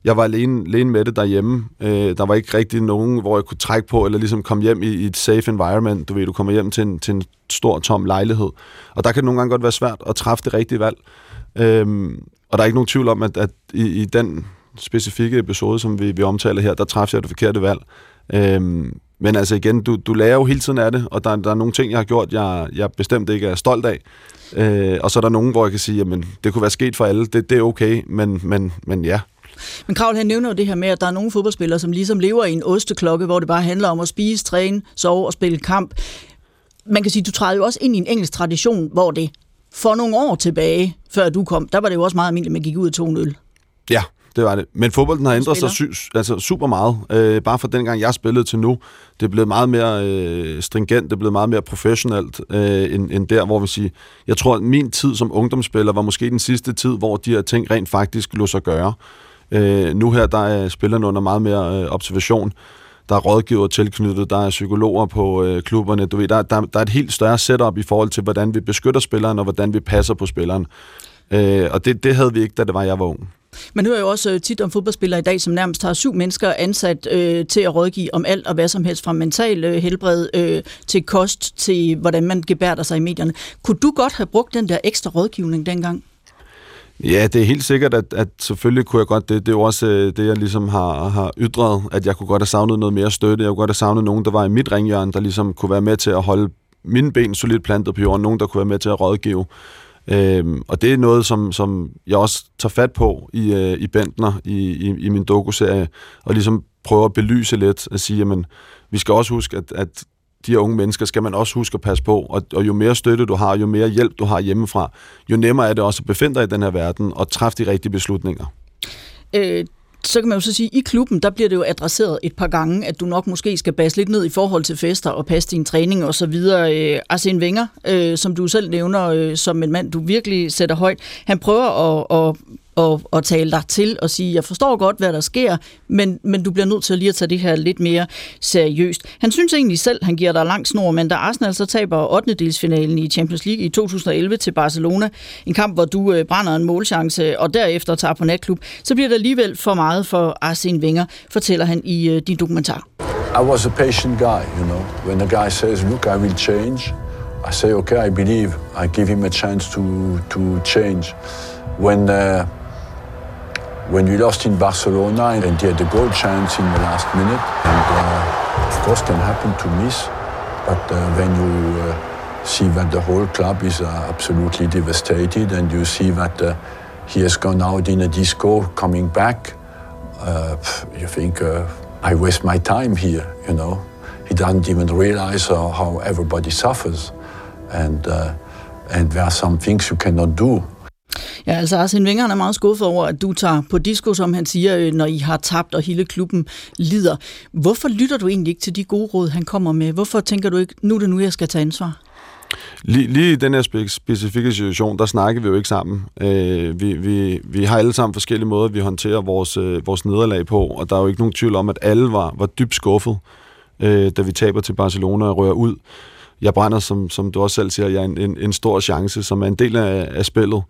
Jeg var alene, alene med det derhjemme. Øh, der var ikke rigtig nogen, hvor jeg kunne trække på, eller ligesom komme hjem i, i et safe environment. Du ved, du kommer hjem til en, til en stor, tom lejlighed. Og der kan det nogle gange godt være svært at træffe det rigtige valg. Øh, og der er ikke nogen tvivl om, at, at i, i den specifikke episode, som vi, vi omtaler her, der træffede jeg det forkerte valg. Øhm, men altså igen, du, du lærer jo hele tiden af det, og der, der er nogle ting, jeg har gjort, jeg, jeg bestemt ikke er stolt af. Øh, og så er der nogen, hvor jeg kan sige, jamen, det kunne være sket for alle, det, det er okay, men, men, men ja. Men Kravl, han nævner jo det her med, at der er nogle fodboldspillere, som ligesom lever i en osteklokke, hvor det bare handler om at spise, træne, sove og spille kamp. Man kan sige, du træder jo også ind i en engelsk tradition, hvor det for nogle år tilbage, før du kom, der var det jo også meget almindeligt, at man gik ud af 2-0. Ja, det var det. Men fodbolden har ændret sig sy- altså super meget. Øh, bare fra den gang, jeg spillede til nu. Det er blevet meget mere øh, stringent, det er blevet meget mere professionelt, øh, end, end der, hvor vi siger, jeg tror, at min tid som ungdomsspiller var måske den sidste tid, hvor de her ting rent faktisk lå sig gøre. Øh, nu her, der øh, er spillerne under meget mere øh, observation. Der er rådgiver tilknyttet, der er psykologer på øh, klubberne. Du ved, der, der, der er et helt større setup i forhold til, hvordan vi beskytter spilleren, og hvordan vi passer på spilleren. Øh, og det, det havde vi ikke, da det var, jeg var ung. Man hører jo også øh, tit om fodboldspillere i dag, som nærmest har syv mennesker ansat øh, til at rådgive om alt og hvad som helst, fra mental øh, helbred øh, til kost, til hvordan man gebærder sig i medierne. Kunne du godt have brugt den der ekstra rådgivning dengang? Ja, det er helt sikkert, at, at selvfølgelig kunne jeg godt det. Det er jo også øh, det, jeg ligesom har, har ytret, at jeg kunne godt have savnet noget mere støtte. Jeg kunne godt have savnet nogen, der var i mit ringhjørne, der ligesom kunne være med til at holde mine ben solidt plantet på jorden. Nogen, der kunne være med til at rådgive. Øhm, og det er noget, som, som jeg også tager fat på i, øh, i Bentner, i, i, i min dokuserie, og ligesom prøver at belyse lidt, og sige, jamen, vi skal også huske, at, at de her unge mennesker skal man også huske at passe på, og, og jo mere støtte du har, jo mere hjælp du har hjemmefra, jo nemmere er det også at befinde dig i den her verden og træffe de rigtige beslutninger. Øh, så kan man jo så sige, at i klubben, der bliver det jo adresseret et par gange, at du nok måske skal basse lidt ned i forhold til fester og passe din træning og så videre. Øh, Arsene Wenger, øh, som du selv nævner øh, som en mand, du virkelig sætter højt, han prøver at, at og, og tale dig til og sige, jeg forstår godt, hvad der sker, men, men du bliver nødt til lige at tage det her lidt mere seriøst. Han synes egentlig selv, han giver dig lang snor, men da Arsenal så taber 8. delsfinalen i Champions League i 2011 til Barcelona, en kamp, hvor du øh, brænder en målchance og derefter tager på natklub, så bliver det alligevel for meget for Arsene Wenger, fortæller han i øh, din dokumentar. I was a patient guy, you know. When the guy says, look, I will change, I say, okay, I believe. I give him a chance to, to change. When uh, when we lost in Barcelona and he had a goal chance in the last minute. And uh, of course, can happen to miss. But uh, when you uh, see that the whole club is uh, absolutely devastated, and you see that uh, he has gone out in a disco, coming back, uh, you think I waste my time here. You know, he doesn't even realize how everybody suffers, and and there are some things you cannot do. Ja, altså Arsene Wenger er meget skuffet over, at du tager på disco, som han siger, øh, når I har tabt, og hele klubben lider. Hvorfor lytter du egentlig ikke til de gode råd, han kommer med? Hvorfor tænker du ikke, nu er det nu, jeg skal tage ansvar? Lige, lige i den her specifikke situation, der snakker vi jo ikke sammen. Øh, vi, vi, vi har alle sammen forskellige måder, vi håndterer vores, øh, vores nederlag på, og der er jo ikke nogen tvivl om, at alle var, var dybt skuffet, øh, da vi taber til Barcelona og rører ud. Jeg brænder, som, som du også selv siger, jeg en, en, en stor chance, som er en del af, af spillet.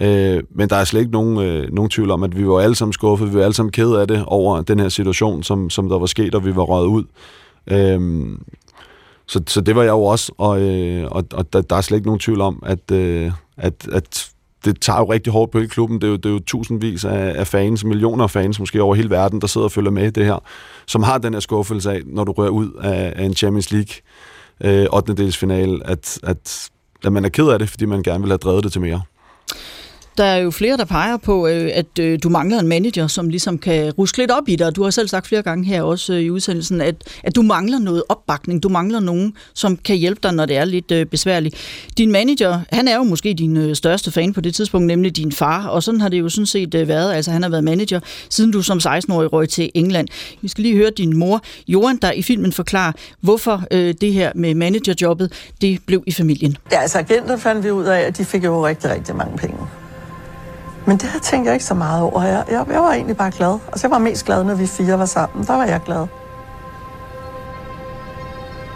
Øh, men der er slet ikke nogen, øh, nogen tvivl om, at vi var alle sammen skuffede, vi var alle sammen ked af det over den her situation, som, som der var sket, og vi var røget ud. Øh, så, så det var jeg jo også, og, øh, og, og der, der er slet ikke nogen tvivl om, at, øh, at, at det tager jo rigtig hårdt på hele klubben. Det er jo, det er jo tusindvis af, af fans, millioner af fans måske over hele verden, der sidder og følger med i det her, som har den her skuffelse af, når du rører ud af, af en Champions League øh, 8. delsfinale, at, at, at man er ked af det, fordi man gerne vil have drevet det til mere. Der er jo flere, der peger på, øh, at øh, du mangler en manager, som ligesom kan ruske lidt op i dig. Du har selv sagt flere gange her også øh, i udsendelsen, at, at du mangler noget opbakning. Du mangler nogen, som kan hjælpe dig, når det er lidt besværligt. Din manager, han er jo måske din største fan på det tidspunkt, nemlig din far, og sådan har det jo sådan set været. Altså han har været manager, siden du som 16-årig røg til England. Vi skal lige høre din mor, Johan, der i filmen forklarer, hvorfor det her med managerjobbet, det blev i familien. Ja, altså agenter fandt vi ud af, at de fik jo rigtig, rigtig mange penge. Men det havde tænkt jeg ikke så meget over. Jeg, jeg, jeg var egentlig bare glad. Altså, jeg var mest glad, når vi fire var sammen. Der var jeg glad.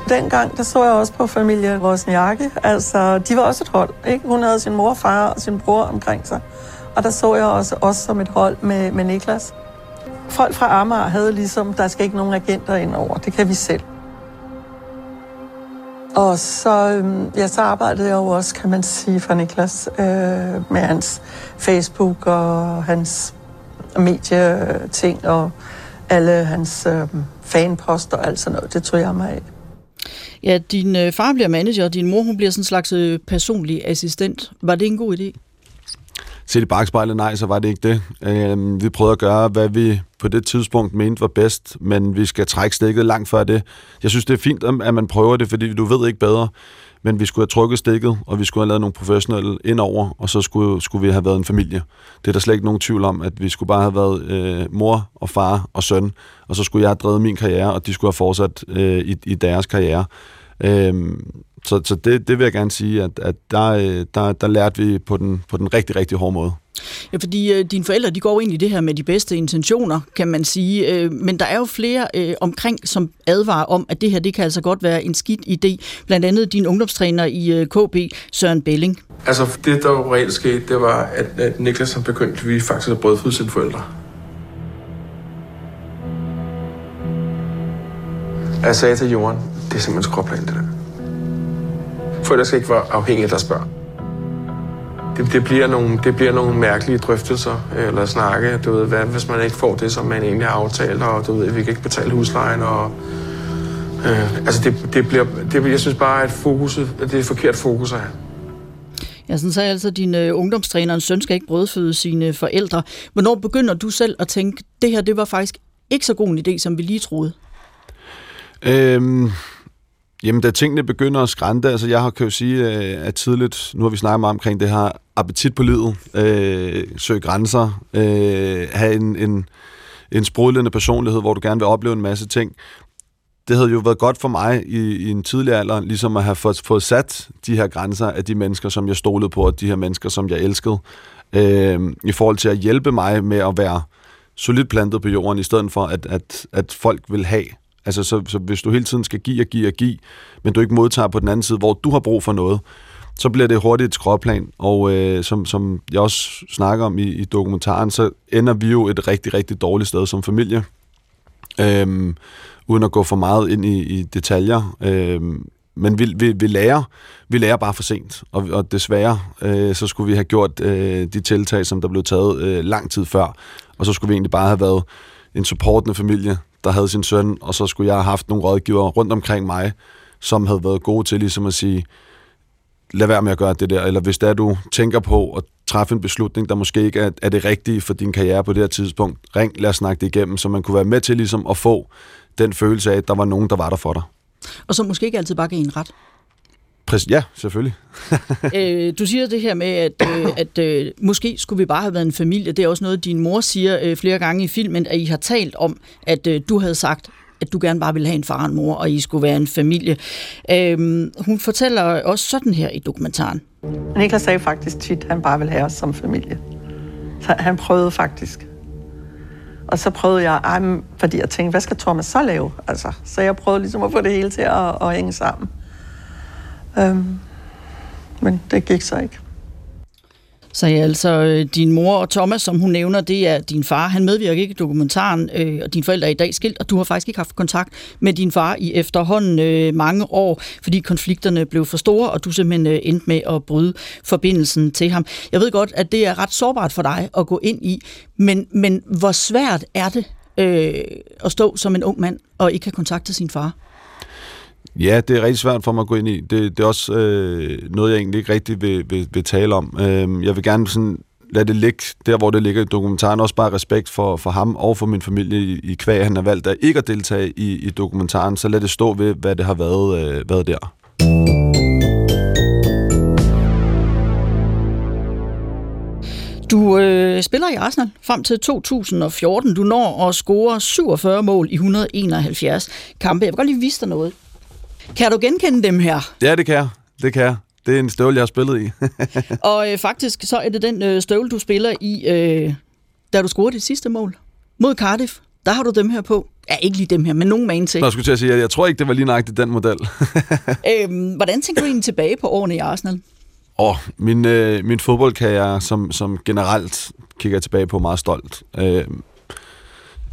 Dengang, der så jeg også på familie Rosniakke. Altså, de var også et hold. Ikke? Hun havde sin mor, far og sin bror omkring sig. Og der så jeg også os som et hold med, med Niklas. Folk fra Amager havde ligesom, der skal ikke nogen agenter ind over. Det kan vi selv. Og så, øhm, ja, så arbejdede jeg jo også, kan man sige, for Niklas øh, med hans Facebook og hans medieting og alle hans øh, fanposter og alt sådan noget. Det tog jeg mig af. Ja, din øh, far bliver manager, og din mor hun bliver sådan en slags øh, personlig assistent. Var det en god idé? Set i bagspejlet, nej, så var det ikke det. Øh, vi prøvede at gøre, hvad vi på det tidspunkt mente var bedst, men vi skal trække stikket langt før det. Jeg synes, det er fint, at man prøver det, fordi du ved ikke bedre. Men vi skulle have trukket stikket, og vi skulle have lavet nogle professionelle indover, og så skulle, skulle vi have været en familie. Det er der slet ikke nogen tvivl om, at vi skulle bare have været øh, mor og far og søn, og så skulle jeg have drevet min karriere, og de skulle have fortsat øh, i, i deres karriere. Øh, så så det, det vil jeg gerne sige, at, at der, øh, der, der lærte vi på den, på den rigtig, rigtig hårde måde. Ja, fordi øh, dine forældre, de går ind i det her med de bedste intentioner, kan man sige. Øh, men der er jo flere øh, omkring, som advarer om, at det her, det kan altså godt være en skidt idé. Blandt andet din ungdomstræner i øh, KB, Søren Belling. Altså, det der jo reelt skete, det var, at, at Niklas han begyndte, vi faktisk at brødføde sine forældre. Jeg sagde til Johan, det er simpelthen skråplan, det der. Forældre skal ikke være afhængige af deres børn det, det, bliver nogle, det bliver nogle mærkelige drøftelser eller snakke. Du ved, hvad, hvis man ikke får det, som man egentlig har aftalt, og du ved, vi kan ikke betale huslejen. Og, øh, altså det, det bliver, det, jeg synes bare, at fokus, det er et forkert fokus at have. Ja, sådan sagde altså din uh, ungdomstræner, en søn skal ikke brødføde sine forældre. Hvornår begynder du selv at tænke, det her det var faktisk ikke så god en idé, som vi lige troede? Øhm, Jamen, da tingene begynder at skrænte, altså jeg har, kan jo sige, at øh, tidligt, nu har vi snakket meget omkring det her appetit på livet, øh, søge grænser, øh, have en, en, en sprudlende personlighed, hvor du gerne vil opleve en masse ting. Det havde jo været godt for mig i, i en tidlig alder, ligesom at have fået, fået sat de her grænser af de mennesker, som jeg stolede på, og de her mennesker, som jeg elskede, øh, i forhold til at hjælpe mig med at være solidt plantet på jorden, i stedet for, at, at, at folk vil have Altså, så, så hvis du hele tiden skal give og give og give, men du ikke modtager på den anden side, hvor du har brug for noget, så bliver det hurtigt et skråplan. Og øh, som, som jeg også snakker om i, i dokumentaren, så ender vi jo et rigtig, rigtig dårligt sted som familie. Øhm, uden at gå for meget ind i, i detaljer. Øhm, men vi, vi, vi, lærer, vi lærer bare for sent, og, og desværre øh, så skulle vi have gjort øh, de tiltag, som der blev taget øh, lang tid før, og så skulle vi egentlig bare have været en supportende familie, der havde sin søn, og så skulle jeg have haft nogle rådgiver rundt omkring mig, som havde været gode til ligesom at sige, lad være med at gøre det der, eller hvis det er, du tænker på at træffe en beslutning, der måske ikke er, er det rigtige for din karriere på det her tidspunkt, ring, lad os snakke det igennem, så man kunne være med til ligesom at få den følelse af, at der var nogen, der var der for dig. Og så måske ikke altid bare give en ret. Præcis, ja, selvfølgelig. øh, du siger det her med, at, øh, at øh, måske skulle vi bare have været en familie. Det er også noget, din mor siger øh, flere gange i filmen, at I har talt om, at øh, du havde sagt, at du gerne bare ville have en far og en mor, og I skulle være en familie. Øh, hun fortæller også sådan her i dokumentaren. Niklas sagde faktisk tit, at han bare ville have os som familie. Så han prøvede faktisk. Og så prøvede jeg, ej, fordi jeg tænkte, hvad skal Thomas så lave? Altså, så jeg prøvede ligesom at få det hele til at, at hænge sammen. Øhm, men det gik så ikke. sagde altså øh, din mor og Thomas, som hun nævner, det er din far. Han medvirker ikke i dokumentaren, øh, og dine forældre er i dag skilt, og du har faktisk ikke haft kontakt med din far i efterhånden øh, mange år, fordi konflikterne blev for store, og du simpelthen øh, endte med at bryde forbindelsen til ham. Jeg ved godt, at det er ret sårbart for dig at gå ind i, men, men hvor svært er det øh, at stå som en ung mand og ikke have kontakt til sin far? Ja, det er rigtig svært for mig at gå ind i. Det, det er også øh, noget, jeg egentlig ikke rigtig vil, vil, vil tale om. Øh, jeg vil gerne sådan lade det ligge der, hvor det ligger i dokumentaren. Også bare respekt for, for ham og for min familie i, i kvæg. Han har valgt at ikke at deltage i, i dokumentaren, så lad det stå ved, hvad det har været, øh, været der. Du øh, spiller i Arsenal frem til 2014. Du når at score 47 mål i 171 kampe. Jeg vil godt lige vise dig noget. Kan du genkende dem her? Ja, det kan jeg. Det kan jeg. Det er en støvle, jeg har spillet i. og øh, faktisk så er det den øh, støvle, du spiller i, øh, da du scorede dit sidste mål. Mod Cardiff. Der har du dem her på. Ja, ikke lige dem her, men nogen man til. Nå, jeg skulle til at sige, at jeg tror ikke, det var lige nøjagtigt den model. øhm, hvordan tænker du egentlig tilbage på årene i Arsenal? Åh, oh, min, øh, min fodboldkarriere, som, som generelt kigger tilbage på meget stolt. Øh,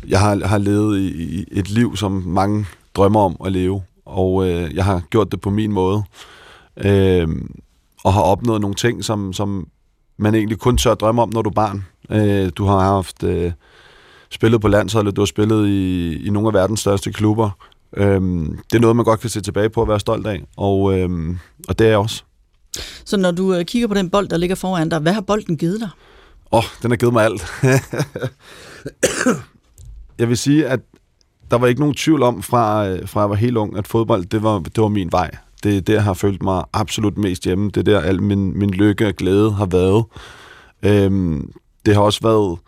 jeg har, har levet i, i et liv, som mange drømmer om at leve og øh, jeg har gjort det på min måde. Øh, og har opnået nogle ting, som, som man egentlig kun tør drømme om, når du er barn. Øh, du har haft øh, spillet på landsholdet, du har spillet i, i nogle af verdens største klubber. Øh, det er noget, man godt kan se tilbage på og være stolt af, og, øh, og det er jeg også. Så når du øh, kigger på den bold, der ligger foran dig, hvad har bolden givet dig? Åh, oh, den har givet mig alt. jeg vil sige, at der var ikke nogen tvivl om, fra, øh, fra jeg var helt ung, at fodbold, det var, det var min vej. Det er der, jeg har følt mig absolut mest hjemme. Det er der, al min, min lykke og glæde har været. Øhm, det har også været,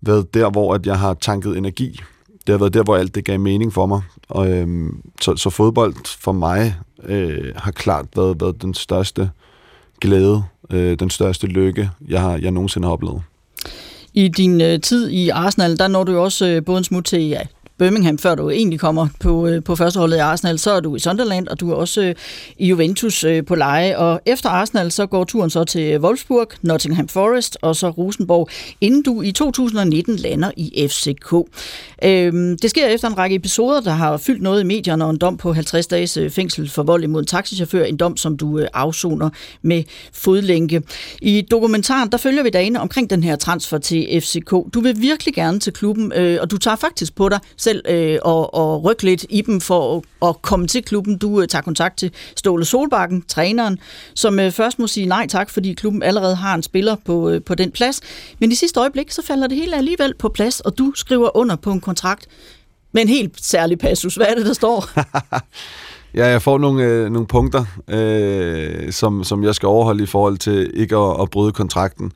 været der, hvor at jeg har tanket energi. Det har været der, hvor alt det gav mening for mig. Og, øhm, så, så fodbold for mig øh, har klart været, været den største glæde, øh, den største lykke, jeg, har, jeg nogensinde har oplevet. I din øh, tid i Arsenal, der når du også øh, både en smut til ja, Birmingham, før du egentlig kommer på, øh, på førsteholdet i Arsenal. Så er du i Sunderland, og du er også øh, i Juventus øh, på leje. Og efter Arsenal, så går turen så til Wolfsburg, Nottingham Forest og så Rosenborg, inden du i 2019 lander i FCK. Øhm, det sker efter en række episoder, der har fyldt noget i medierne, og en dom på 50 dages øh, fængsel for vold imod en taxichauffør, en dom, som du øh, afsoner med fodlænke. I dokumentaren, der følger vi dagene omkring den her transfer til FCK. Du vil virkelig gerne til klubben, øh, og du tager faktisk på dig selv øh, og, og rykke lidt i dem for at, at komme til klubben. Du øh, tager kontakt til Ståle Solbakken, træneren, som øh, først må sige nej tak, fordi klubben allerede har en spiller på, øh, på den plads. Men i sidste øjeblik, så falder det hele alligevel på plads, og du skriver under på en kontrakt med en helt særlig passus. Hvad er det, der står? Ja, jeg får nogle, øh, nogle punkter, øh, som, som jeg skal overholde i forhold til ikke at, at bryde kontrakten.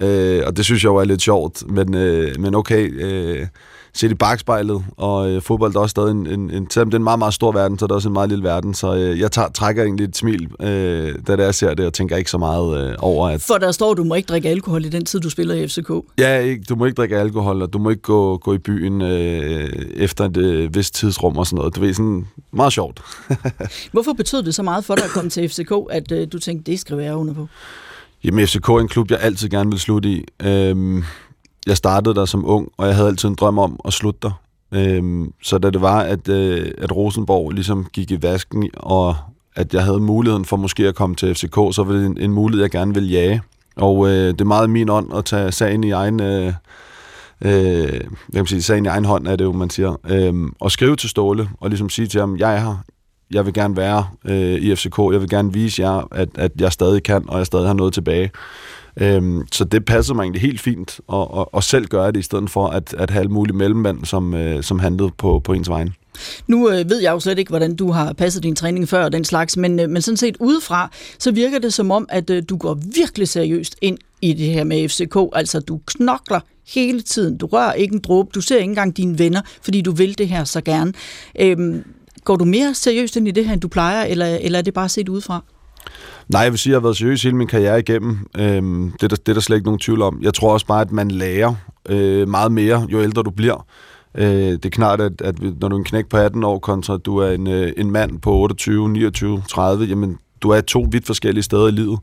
Øh, og det synes jeg jo er lidt sjovt, men, øh, men okay, øh, set i bagspejlet, og øh, fodbold er også stadig en, en, en, selvom det er en meget, meget stor verden, så er det også en meget lille verden, så øh, jeg tager, trækker egentlig et smil, øh, da det jeg ser det, og tænker ikke så meget øh, over, at... For der står, du må ikke drikke alkohol i den tid, du spiller i FCK. Ja, ikke, du må ikke drikke alkohol, og du må ikke gå, gå i byen øh, efter et øh, vist tidsrum og sådan noget. Det er sådan meget sjovt. Hvorfor betød det så meget for dig at komme til FCK, at øh, du tænkte, det skriver jeg under på? Jamen, FCK er en klub, jeg altid gerne vil slutte i. Øhm, jeg startede der som ung, og jeg havde altid en drøm om at slutte der. Øhm, så da det var, at, øh, at Rosenborg ligesom gik i vasken, og at jeg havde muligheden for måske at komme til FCK, så var det en, en mulighed, jeg gerne ville jage. Og øh, det er meget min ånd at tage sagen i egen... Øh, øh, jeg kan sige, sagen i egen hånd er det jo, man siger. Øh, og skrive til Ståle, og ligesom sige til ham, jeg er her, jeg vil gerne være øh, i FCK, jeg vil gerne vise jer, at, at jeg stadig kan, og jeg stadig har noget tilbage. Øhm, så det passer mig egentlig helt fint at, at, at selv gøre det, i stedet for at, at have alle mulige mellemmænd, som, øh, som handlede på, på ens vegne. Nu øh, ved jeg jo slet ikke, hvordan du har passet din træning før og den slags, men, øh, men sådan set udefra, så virker det som om, at øh, du går virkelig seriøst ind i det her med FCK. Altså, du knokler hele tiden. Du rører ikke en dråbe. Du ser ikke engang dine venner, fordi du vil det her så gerne. Øhm, går du mere seriøst ind i det her, end du plejer, eller, eller er det bare set udefra? Nej, jeg vil sige, at jeg har været seriøs hele min karriere igennem. Øhm, det, er der, det er der slet ikke nogen tvivl om. Jeg tror også bare, at man lærer øh, meget mere, jo ældre du bliver. Øh, det er klart, at, at når du er en knæk på 18 år, kontra du er en, øh, en mand på 28, 29, 30, jamen du er to vidt forskellige steder i livet.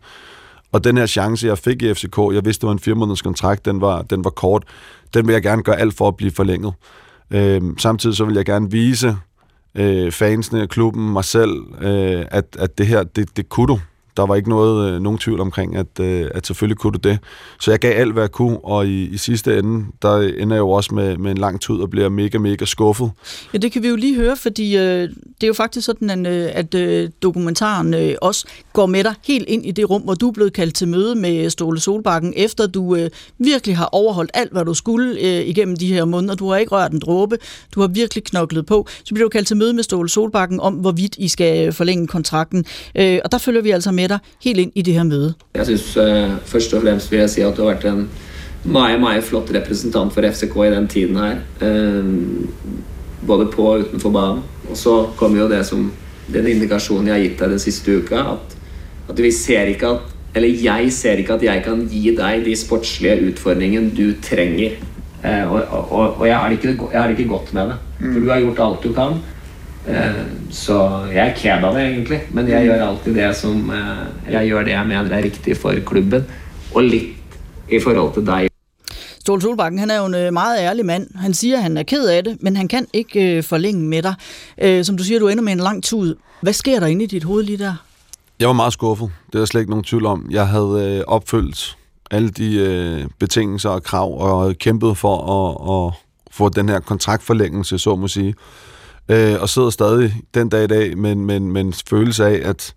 Og den her chance, jeg fik i FCK, jeg vidste, det var en fire måneders kontrakt, den var, den var kort, den vil jeg gerne gøre alt for at blive forlænget. Øh, samtidig så vil jeg gerne vise øh, fansene, klubben, mig selv, øh, at, at det her, det, det kunne du der var ikke noget, øh, nogen tvivl omkring, at, øh, at selvfølgelig kunne du det. Så jeg gav alt, hvad jeg kunne, og i, i sidste ende, der ender jeg jo også med, med en lang tid og bliver mega, mega skuffet. Ja, det kan vi jo lige høre, fordi øh, det er jo faktisk sådan, at, øh, at øh, dokumentaren øh, også går med dig helt ind i det rum, hvor du er blevet kaldt til møde med Ståle Solbakken, efter du øh, virkelig har overholdt alt, hvad du skulle øh, igennem de her måneder. Du har ikke rørt en dråbe, du har virkelig knoklet på. Så bliver du kaldt til møde med Ståle Solbakken om, hvorvidt I skal øh, forlænge kontrakten. Øh, og der følger vi altså med dig helt ind i det her møde. Jeg synes uh, først og fremmest vil jeg sige, at du har været en meget, meget flot representant for FCK i den tiden her. Uh, både på og utenfor banen. Og så kommer jo det som den indikasjonen jeg har givet dig den sidste uka, at, at vi ser ikke at eller jeg ser ikke at jeg kan gi deg de sportslige utfordringene du trenger. Uh, og, og, og jeg, har ikke, jeg har ikke gått med det. For du har gjort alt du kan. Eh, så jeg er ked av det, egentlig. Men jeg gjør alltid det som eh, Jeg gjør det jeg mener er riktig for klubben. Og litt i forhold til deg. Ståle Solbakken, han er jo en øh, meget ærlig mand. Han siger, at han er ked af det, men han kan ikke øh, forlænge med dig. Øh, som du siger, du ender med en lang tud. Hvad sker der inde i dit hoved lige der? Jeg var meget skuffet. Det er der slet ikke nogen tvivl om. Jeg havde øh, opfyldt alle de øh, betingelser og krav og kæmpet for at, at få den her kontraktforlængelse, så må sige øh, og sidder stadig den dag i dag med, med, med en følelse af, at,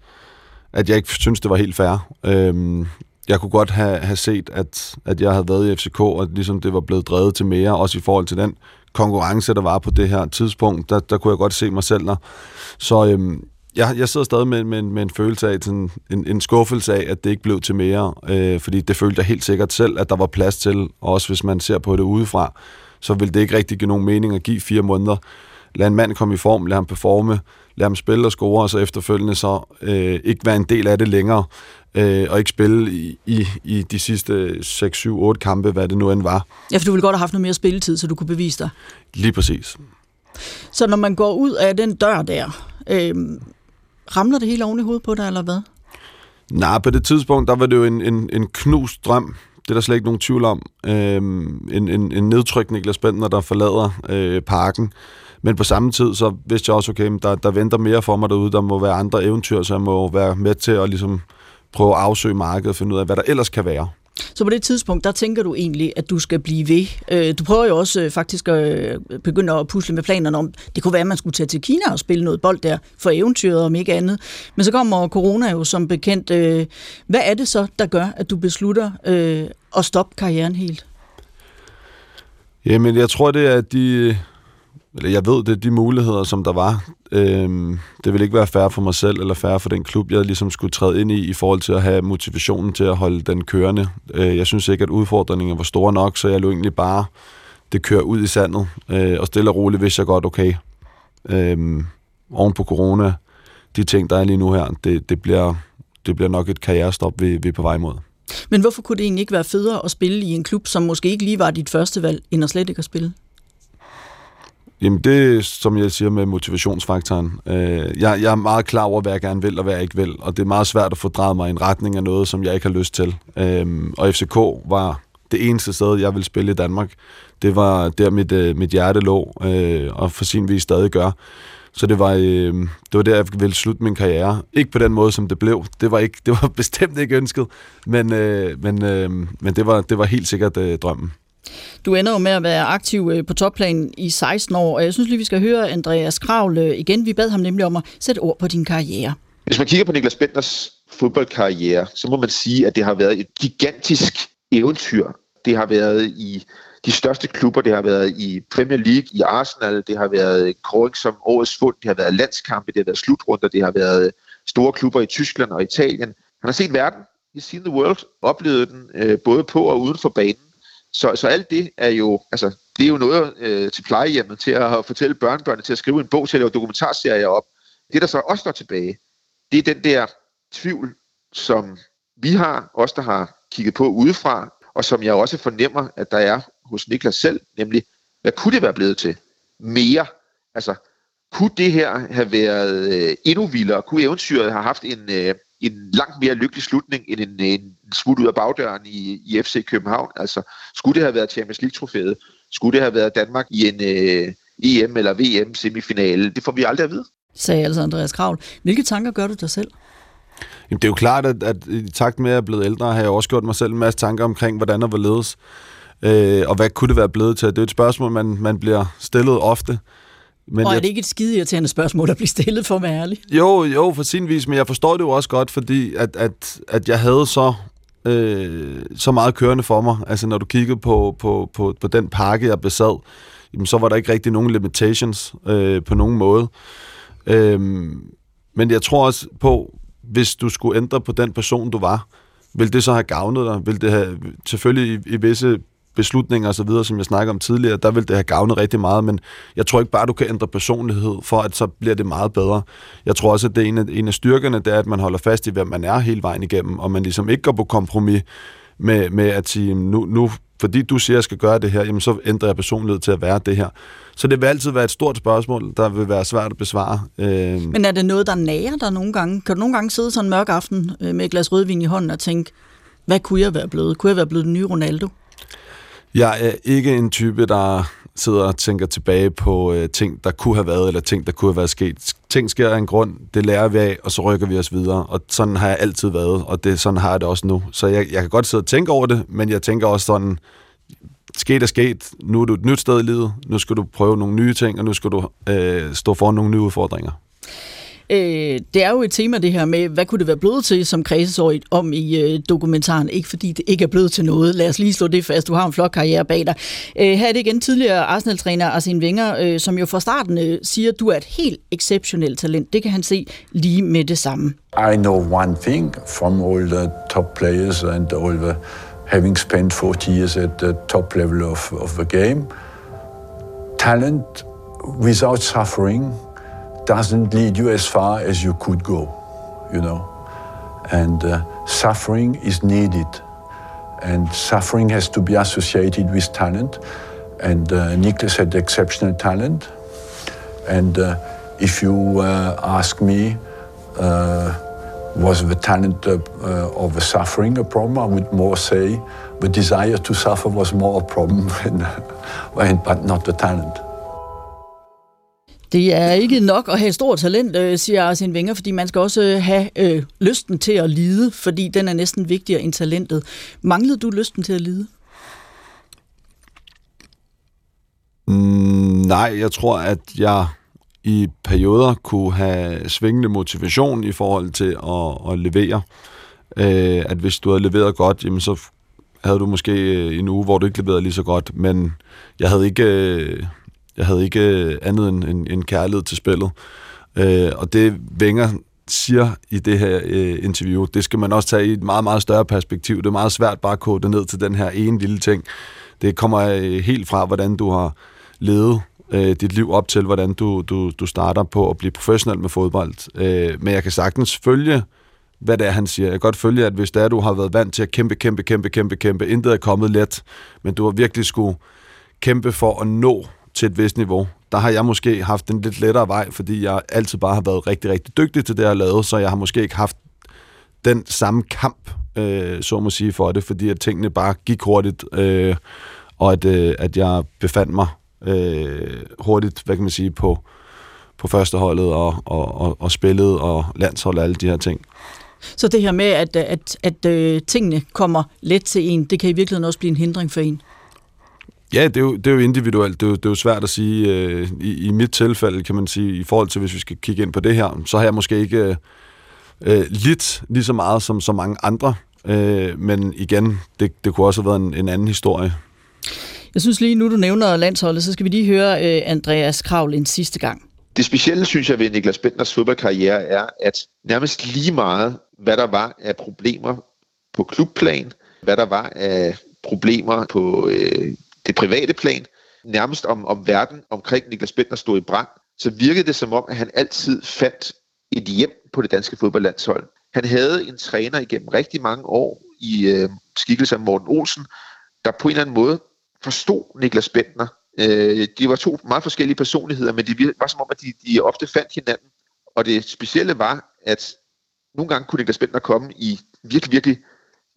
at jeg ikke synes, det var helt fair. Øh, jeg kunne godt have, have set, at, at jeg havde været i FCK, og ligesom det var blevet drevet til mere, også i forhold til den konkurrence, der var på det her tidspunkt, der, der kunne jeg godt se mig selv der. Så øhm, jeg, jeg sidder stadig med, med, med en følelse af, sådan, en, en skuffelse af, at det ikke blev til mere, øh, fordi det følte jeg helt sikkert selv, at der var plads til, også hvis man ser på det udefra, så ville det ikke rigtig give nogen mening at give fire måneder lad en mand komme i form, lad ham performe, lad ham spille og score, og så efterfølgende så øh, ikke være en del af det længere, øh, og ikke spille i, i, i de sidste 6, 7, 8 kampe, hvad det nu end var. Ja, for du ville godt have haft noget mere spilletid, så du kunne bevise dig. Lige præcis. Så når man går ud af den dør der, øh, ramler det hele oven i hovedet på dig, eller hvad? Nej, på det tidspunkt, der var det jo en, en, en knust drøm. Det er der slet ikke nogen tvivl om. Øhm, en, en, en nedtrykt Niklas Bentner, der forlader øh, parken. Men på samme tid, så vidste jeg også, okay, der, der venter mere for mig derude. Der må være andre eventyr, så jeg må være med til at ligesom prøve at afsøge markedet og finde ud af, hvad der ellers kan være. Så på det tidspunkt, der tænker du egentlig, at du skal blive ved. Øh, du prøver jo også øh, faktisk at begynde at pusle med planerne om, det kunne være, at man skulle tage til Kina og spille noget bold der for eventyret, om ikke andet. Men så kommer corona jo som bekendt. Øh, hvad er det så, der gør, at du beslutter at stoppe karrieren helt? Jamen, jeg tror, det er de, eller jeg ved, det er de muligheder, som der var. Øhm, det vil ikke være fair for mig selv, eller fair for den klub, jeg ligesom skulle træde ind i, i forhold til at have motivationen til at holde den kørende. Øh, jeg synes ikke, at udfordringerne var store nok, så jeg lå egentlig bare det kører ud i sandet, øh, og stille og roligt hvis jeg godt, okay, øhm, oven på corona, de ting, der er lige nu her, det, det, bliver, det bliver nok et karrierestop, vi, vi er på vej mod. Men hvorfor kunne det egentlig ikke være federe at spille i en klub, som måske ikke lige var dit første valg, end at slet ikke at spille? Jamen det, som jeg siger med motivationsfaktoren. Øh, jeg, jeg er meget klar over, hvad jeg gerne vil og hvad jeg ikke vil, og det er meget svært at få drejet mig i en retning af noget, som jeg ikke har lyst til. Øh, og FCK var det eneste sted, jeg ville spille i Danmark. Det var der, mit, øh, mit hjerte lå, øh, og for sin vis stadig gør. Så det var, øh, det var der, jeg ville slutte min karriere. Ikke på den måde, som det blev. Det var, ikke, det var bestemt ikke ønsket, men, øh, men, øh, men det, var, det var helt sikkert øh, drømmen. Du ender jo med at være aktiv øh, på topplanen i 16 år, og jeg synes lige, vi skal høre Andreas Kravl øh, igen. Vi bad ham nemlig om at sætte ord på din karriere. Hvis man kigger på Niklas Benders fodboldkarriere, så må man sige, at det har været et gigantisk eventyr. Det har været i de største klubber. Det har været i Premier League, i Arsenal. Det har været kåring som årets fund. Det har været landskampe. Det har været slutrunder. Det har været store klubber i Tyskland og Italien. Han har set verden. He's seen the world. Oplevet den øh, både på og uden for banen. Så, så alt det er jo, altså, det er jo noget øh, til plejehjemmet, til at fortælle børnebørnene, til at skrive en bog, til at lave dokumentarserier op. Det, der så også står tilbage, det er den der tvivl, som vi har, os der har kigget på udefra, og som jeg også fornemmer, at der er hos Niklas selv, nemlig, hvad kunne det være blevet til? Mere. Altså, kunne det her have været øh, endnu vildere? Kunne eventyret have haft en, øh, en langt mere lykkelig slutning end en, en smut ud af bagdøren i, i FC København. Altså, skulle det have været Champions League-trofæet? Skulle det have været Danmark i en øh, EM eller VM semifinale? Det får vi aldrig at vide. Sagde altså Andreas Kravl. Hvilke tanker gør du dig selv? Jamen, det er jo klart, at, at i takt med at jeg er blevet ældre, har jeg også gjort mig selv en masse tanker omkring, hvordan der var ledes. Øh, og hvad kunne det være blevet til? Det er et spørgsmål, man, man bliver stillet ofte. Men og er det ikke et skide irriterende spørgsmål at blive stillet, for at være ærlig? Jo, jo, for sin vis, men jeg forstår det jo også godt, fordi at, at, at jeg havde så, øh, så meget kørende for mig. Altså, når du kiggede på, på, på, på den pakke, jeg besad, jamen, så var der ikke rigtig nogen limitations øh, på nogen måde. Øh, men jeg tror også på, hvis du skulle ændre på den person, du var, vil det så have gavnet dig? Vil det have, selvfølgelig i, i visse beslutninger og så videre, som jeg snakker om tidligere, der vil det have gavnet rigtig meget, men jeg tror ikke bare, du kan ændre personlighed, for at så bliver det meget bedre. Jeg tror også, at det er en af, en af styrkerne, det er, at man holder fast i, hvem man er hele vejen igennem, og man ligesom ikke går på kompromis med, med at sige, nu, nu fordi du siger, at jeg skal gøre det her, jamen så ændrer jeg personlighed til at være det her. Så det vil altid være et stort spørgsmål, der vil være svært at besvare. Øh... Men er det noget, der nærer dig nogle gange? Kan du nogle gange sidde sådan en mørk aften øh, med et glas rødvin i hånden og tænke, hvad kunne jeg være blevet? Kunne jeg være blevet den nye Ronaldo? Jeg er ikke en type, der sidder og tænker tilbage på øh, ting, der kunne have været, eller ting, der kunne have været sket. Ting sker af en grund, det lærer vi af, og så rykker vi os videre. Og sådan har jeg altid været, og det, sådan har jeg det også nu. Så jeg, jeg kan godt sidde og tænke over det, men jeg tænker også sådan, sket er sket, nu er du et nyt sted i livet, nu skal du prøve nogle nye ting, og nu skal du øh, stå for nogle nye udfordringer. Øh, det er jo et tema det her med, hvad kunne det være blevet til, som kredses om i øh, dokumentaren. Ikke fordi det ikke er blevet til noget. Lad os lige slå det fast. Du har en flot karriere bag dig. Øh, her er det igen tidligere Arsenal-træner Arsene Wenger, øh, som jo fra starten øh, siger, at du er et helt exceptionelt talent. Det kan han se lige med det samme. I know one thing from all the top players and all the having spent 40 years at the top level of, of the game. Talent without suffering doesn't lead you as far as you could go, you know. And uh, suffering is needed. And suffering has to be associated with talent. And uh, Niklas had exceptional talent. And uh, if you uh, ask me, uh, was the talent uh, of the suffering a problem? I would more say the desire to suffer was more a problem, than, but not the talent. Det er ikke nok at have et stort talent, øh, siger Arsene Wenger, fordi man skal også øh, have øh, lysten til at lide, fordi den er næsten vigtigere end talentet. Manglede du lysten til at lide? Mm, nej, jeg tror, at jeg i perioder kunne have svingende motivation i forhold til at, at levere. Øh, at hvis du havde leveret godt, jamen så havde du måske øh, en uge, hvor du ikke leverede lige så godt, men jeg havde ikke... Øh, jeg havde ikke øh, andet end en, en kærlighed til spillet. Øh, og det Wenger siger i det her øh, interview, det skal man også tage i et meget, meget større perspektiv. Det er meget svært bare at kode det ned til den her ene lille ting. Det kommer øh, helt fra, hvordan du har levet øh, dit liv op til, hvordan du, du, du starter på at blive professionel med fodbold. Øh, men jeg kan sagtens følge, hvad det er, han siger. Jeg kan godt følge, at hvis det er, du har været vant til at kæmpe, kæmpe, kæmpe, kæmpe, kæmpe, intet er kommet let, men du har virkelig skulle kæmpe for at nå til et vist niveau. Der har jeg måske haft en lidt lettere vej, fordi jeg altid bare har været rigtig, rigtig dygtig til det, jeg har lavet, så jeg har måske ikke haft den samme kamp, øh, så må sige, for det, fordi at tingene bare gik hurtigt, øh, og at, øh, at jeg befandt mig øh, hurtigt, hvad kan man sige, på, på førsteholdet og, og, og, og spillet og landshold og alle de her ting. Så det her med, at, at, at, at øh, tingene kommer let til en, det kan i virkeligheden også blive en hindring for en? Ja, det er jo, det er jo individuelt. Det er jo, det er jo svært at sige. Øh, i, I mit tilfælde, kan man sige, i forhold til, hvis vi skal kigge ind på det her, så har jeg måske ikke øh, lidt lige så meget som så mange andre. Øh, men igen, det, det kunne også have været en, en anden historie. Jeg synes lige nu, du nævner landsholdet, så skal vi lige høre øh, Andreas Kravl en sidste gang. Det specielle, synes jeg, ved Niklas Bentners fodboldkarriere er, at nærmest lige meget, hvad der var af problemer på klubplan, hvad der var af problemer på øh, det private plan, nærmest om, om verden omkring Niklas Bentner stod i brand, så virkede det som om, at han altid fandt et hjem på det danske fodboldlandshold. Han havde en træner igennem rigtig mange år i øh, skikkelse af Morten Olsen, der på en eller anden måde forstod Niklas Bentner. Øh, de var to meget forskellige personligheder, men det var som om, at de, de ofte fandt hinanden. Og det specielle var, at nogle gange kunne Niklas Bentner komme i virkelig, virkelig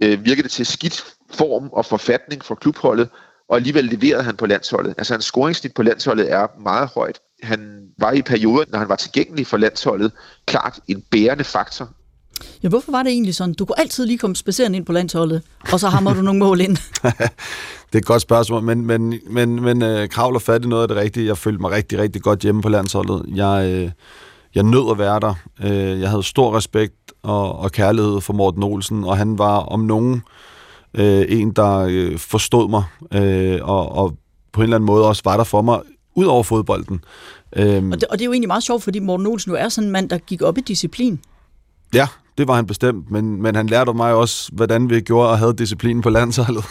øh, virkede det til skidt form og forfatning for klubholdet, og alligevel leverede han på landsholdet. Altså hans scoringsnit på landsholdet er meget højt. Han var i perioder, når han var tilgængelig for landsholdet, klart en bærende faktor. Ja, hvorfor var det egentlig sådan? Du kunne altid lige komme spacerende ind på landsholdet, og så hammer du nogle mål ind. det er et godt spørgsmål, men, men, men, men uh, kravler fat i noget af det rigtige. Jeg følte mig rigtig, rigtig godt hjemme på landsholdet. Jeg, uh, jeg nød at være der. Uh, jeg havde stor respekt og, og kærlighed for Morten Olsen, og han var om nogen øh, en, der øh, forstod mig, øh, og, og på en eller anden måde også var der for mig, ud over fodbolden. Øhm, og, det, og det er jo egentlig meget sjovt, fordi Morten Olsen jo er sådan en mand, der gik op i disciplin. Ja, det var han bestemt, men, men han lærte mig også, hvordan vi gjorde og havde disciplinen på landsholdet.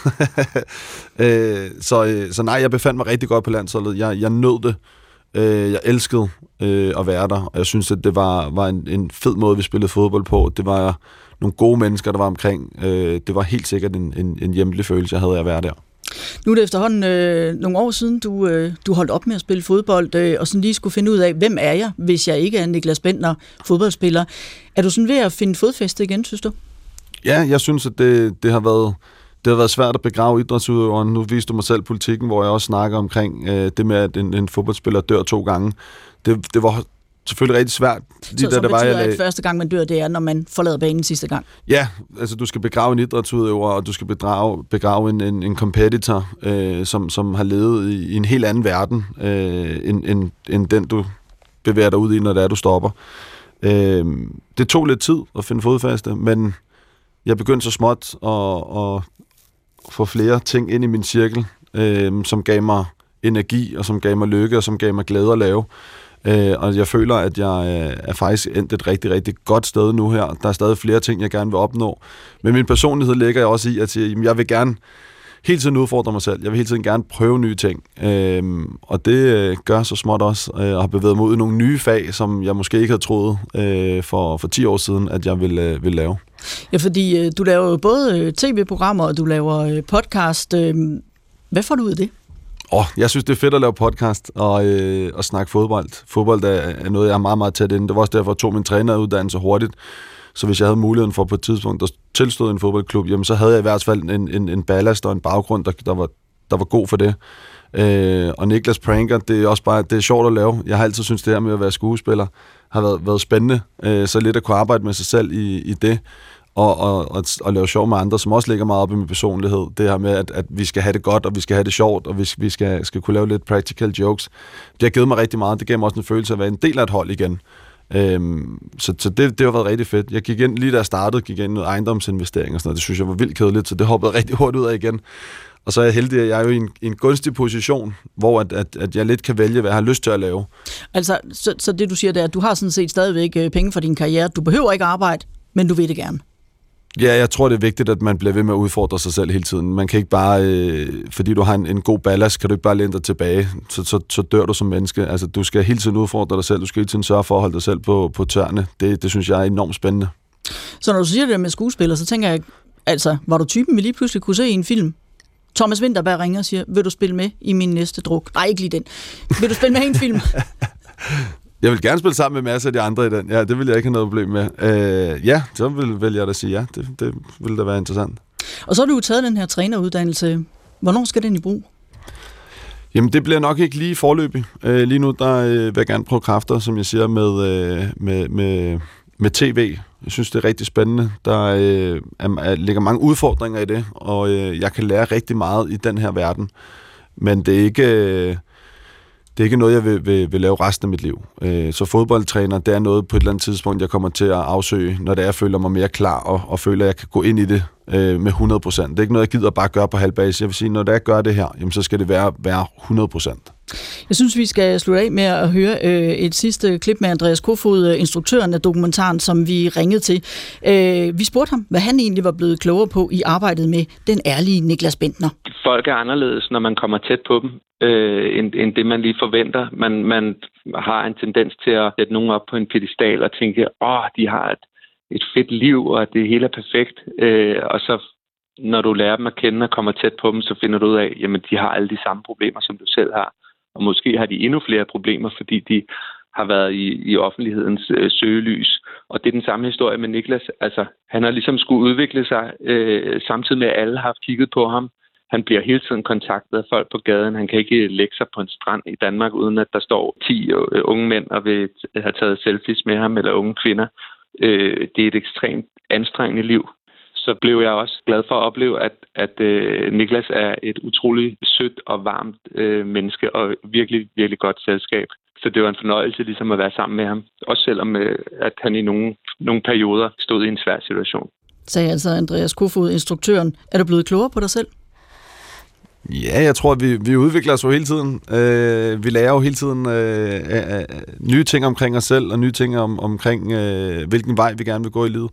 øh, så, øh, så nej, jeg befandt mig rigtig godt på landsholdet. Jeg, jeg nød det. Øh, jeg elskede øh, at være der, og jeg synes, at det var, var en, en fed måde, vi spillede fodbold på. Det var nogle gode mennesker, der var omkring. Øh, det var helt sikkert en, en, en hjemlig følelse, jeg havde af at være der. Nu er det efterhånden øh, nogle år siden, du, øh, du holdt op med at spille fodbold, øh, og sådan lige skulle finde ud af, hvem er jeg, hvis jeg ikke er Niklas Bentner, fodboldspiller. Er du sådan ved at finde fodfæste igen, synes du? Ja, jeg synes, at det, det har været det har været svært at begrave idrætsudøveren. Nu viste du mig selv politikken, hvor jeg også snakker omkring øh, det med, at en, en fodboldspiller dør to gange. Det, det var selvfølgelig rigtig svært. Lige så, da, der var, jeg at første gang, man dør, det er, når man forlader banen sidste gang? Ja, altså du skal begrave en idrætsudøver, og du skal begrave, begrave en, en, en competitor, øh, som, som har levet i, i en helt anden verden, øh, end, end, end den, du bevæger dig ud i, når det er, du stopper. Øh, det tog lidt tid at finde fodfaste, men jeg begyndte så småt at, at få flere ting ind i min cirkel, øh, som gav mig energi, og som gav mig lykke, og som gav mig glæde at lave. Øh, og jeg føler, at jeg øh, er faktisk endt et rigtig, rigtig godt sted nu her. Der er stadig flere ting, jeg gerne vil opnå. Men min personlighed ligger jeg også i, at sige, jeg vil gerne hele tiden udfordre mig selv. Jeg vil hele tiden gerne prøve nye ting. Øh, og det øh, gør så småt også, øh, og har bevæget mig ud i nogle nye fag, som jeg måske ikke havde troet øh, for, for 10 år siden, at jeg ville, øh, ville lave. Ja, fordi øh, du laver jo både øh, tv-programmer, og du laver øh, podcast. Øh, hvad får du ud af det? Oh, jeg synes, det er fedt at lave podcast og, øh, og snakke fodbold. Fodbold er, er noget, jeg er meget, meget tæt inde. Det var også derfor, jeg tog min træneruddannelse hurtigt. Så hvis jeg havde muligheden for på et tidspunkt at tilstå en fodboldklub, jamen så havde jeg i hvert fald en, en, en ballast og en baggrund, der, der, var, der var god for det. Øh, og Niklas Pranker, det er også bare det er sjovt at lave. Jeg har altid synes det her med at være skuespiller har været, været spændende. Øh, så lidt at kunne arbejde med sig selv i, i det og, og, og, og lave sjov med andre, som også ligger meget op i min personlighed. Det her med, at, at vi skal have det godt, og vi skal have det sjovt, og vi, vi skal, skal kunne lave lidt practical jokes. Det har givet mig rigtig meget. Det gav mig også en følelse af at være en del af et hold igen. Øhm, så så det, det har været rigtig fedt. Jeg gik ind, lige da jeg startede, gik ind i noget ejendomsinvestering og sådan noget. Det synes jeg var vildt kedeligt, så det hoppede rigtig hurtigt ud af igen. Og så er jeg heldig, at jeg er jo i en, i en gunstig position, hvor at, at, at jeg lidt kan vælge, hvad jeg har lyst til at lave. Altså, så, så det du siger, det er, at du har sådan set stadigvæk øh, penge for din karriere. Du behøver ikke arbejde, men du vil det gerne. Ja, jeg tror, det er vigtigt, at man bliver ved med at udfordre sig selv hele tiden. Man kan ikke bare, øh, fordi du har en, en god ballast, kan du ikke bare læne dig tilbage, så, så, så dør du som menneske. Altså, du skal hele tiden udfordre dig selv, du skal hele tiden sørge for at holde dig selv på, på tørne. Det, det synes jeg er enormt spændende. Så når du siger det med skuespiller, så tænker jeg, altså, var du typen, vi lige pludselig kunne se i en film? Thomas Winterberg ringer og siger, vil du spille med i min næste druk? Nej, ikke lige den. Vil du spille med i en film? Jeg vil gerne spille sammen med masser af de andre i den. Ja, det vil jeg ikke have noget problem med. Øh, ja, så vil, vil jeg da sige ja. Det, det vil da være interessant. Og så har du jo taget den her træneruddannelse. Hvornår skal den i brug? Jamen, det bliver nok ikke lige forløbig. Øh, lige nu der øh, vil jeg gerne prøve kræfter, som jeg siger, med, øh, med, med, med tv. Jeg synes, det er rigtig spændende. Der øh, er, er, ligger mange udfordringer i det, og øh, jeg kan lære rigtig meget i den her verden. Men det er ikke... Øh, det er ikke noget, jeg vil, vil, vil lave resten af mit liv. Øh, så fodboldtræner, det er noget på et eller andet tidspunkt, jeg kommer til at afsøge, når det er, jeg føler mig mere klar og, og føler, at jeg kan gå ind i det øh, med 100%. Det er ikke noget, jeg gider bare gøre på halv base. Jeg vil sige, når det er, jeg gør det her, jamen, så skal det være, være 100%. Jeg synes, vi skal slutte af med at høre øh, et sidste klip med Andreas Kofod, øh, instruktøren af dokumentaren, som vi ringede til. Øh, vi spurgte ham, hvad han egentlig var blevet klogere på i arbejdet med den ærlige Niklas Bentner. Folk er anderledes, når man kommer tæt på dem øh, end, end det, man lige forventer. Man, man har en tendens til at sætte nogen op på en pedestal og tænke, åh, de har et, et fedt liv, og det hele er perfekt. Øh, og så når du lærer dem at kende og kommer tæt på dem, så finder du ud af, jamen de har alle de samme problemer, som du selv har. Og måske har de endnu flere problemer, fordi de har været i, i offentlighedens øh, søgelys. Og det er den samme historie med Niklas. Altså, han har ligesom skulle udvikle sig, øh, samtidig med at alle har kigget på ham. Han bliver hele tiden kontaktet af folk på gaden. Han kan ikke lægge sig på en strand i Danmark, uden at der står 10 øh, unge mænd og vil have taget selfies med ham, eller unge kvinder. Øh, det er et ekstremt anstrengende liv. Så blev jeg også glad for at opleve, at, at øh, Niklas er et utroligt sødt og varmt øh, menneske, og virkelig, virkelig godt selskab. Så det var en fornøjelse ligesom at være sammen med ham. Også selvom øh, at han i nogle, nogle perioder stod i en svær situation. Sagde altså Andreas Kofod, instruktøren. Er du blevet klogere på dig selv? Ja, jeg tror, at vi, vi udvikler os jo hele tiden. Øh, vi lærer jo hele tiden øh, øh, nye ting omkring os selv, og nye ting om, omkring, øh, hvilken vej vi gerne vil gå i livet.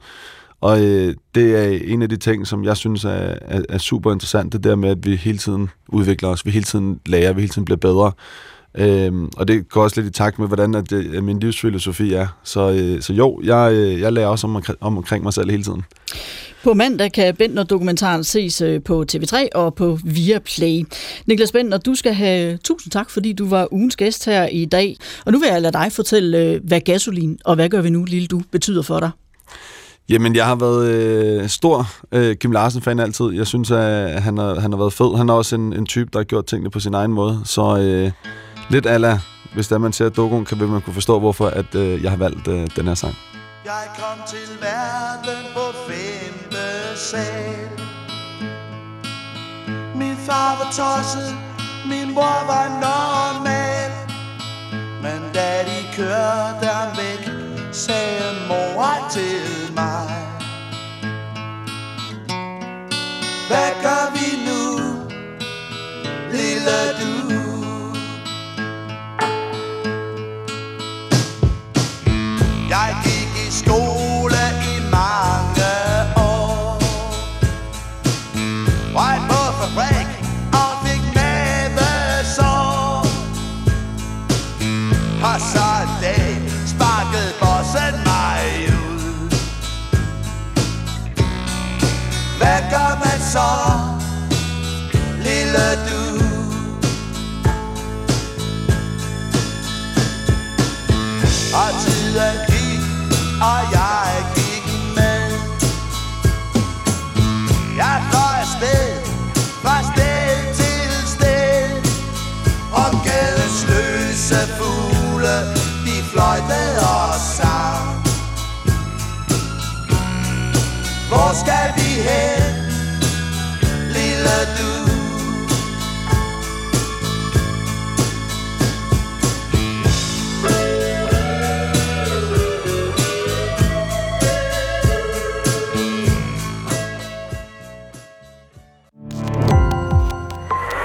Og øh, det er en af de ting, som jeg synes er, er, er super interessant, det der med, at vi hele tiden udvikler os, vi hele tiden lærer, vi hele tiden bliver bedre. Øhm, og det går også lidt i takt med, hvordan at, at min livsfilosofi er. Så, øh, så jo, jeg, øh, jeg lærer også om, om omkring mig selv hele tiden. På mandag kan Bentner-dokumentaren ses øh, på TV3 og på Viaplay. Niklas Bentner, du skal have tusind tak, fordi du var ugens gæst her i dag. Og nu vil jeg lade dig fortælle, øh, hvad gasolin og hvad gør vi nu, lille du, betyder for dig. Jamen, jeg har været øh, stor øh, Kim Larsen-fan altid. Jeg synes, at han har, han har været fed. Han er også en, en type, der har gjort tingene på sin egen måde. Så øh, lidt ala, hvis der man ser Dogon, kan man kunne forstå, hvorfor at, øh, jeg har valgt øh, den her sang. Jeg kom til verden på femte sal Min far var tosset, min mor var normal Men da de kørte ham væk, sagde mor til mig så, lille du? Og tiden gik, og jeg gik med. Jeg fløj afsted, fra sted til sted. Og gadens løse fugle, de fløjtede og sang Hvor skal vi hen,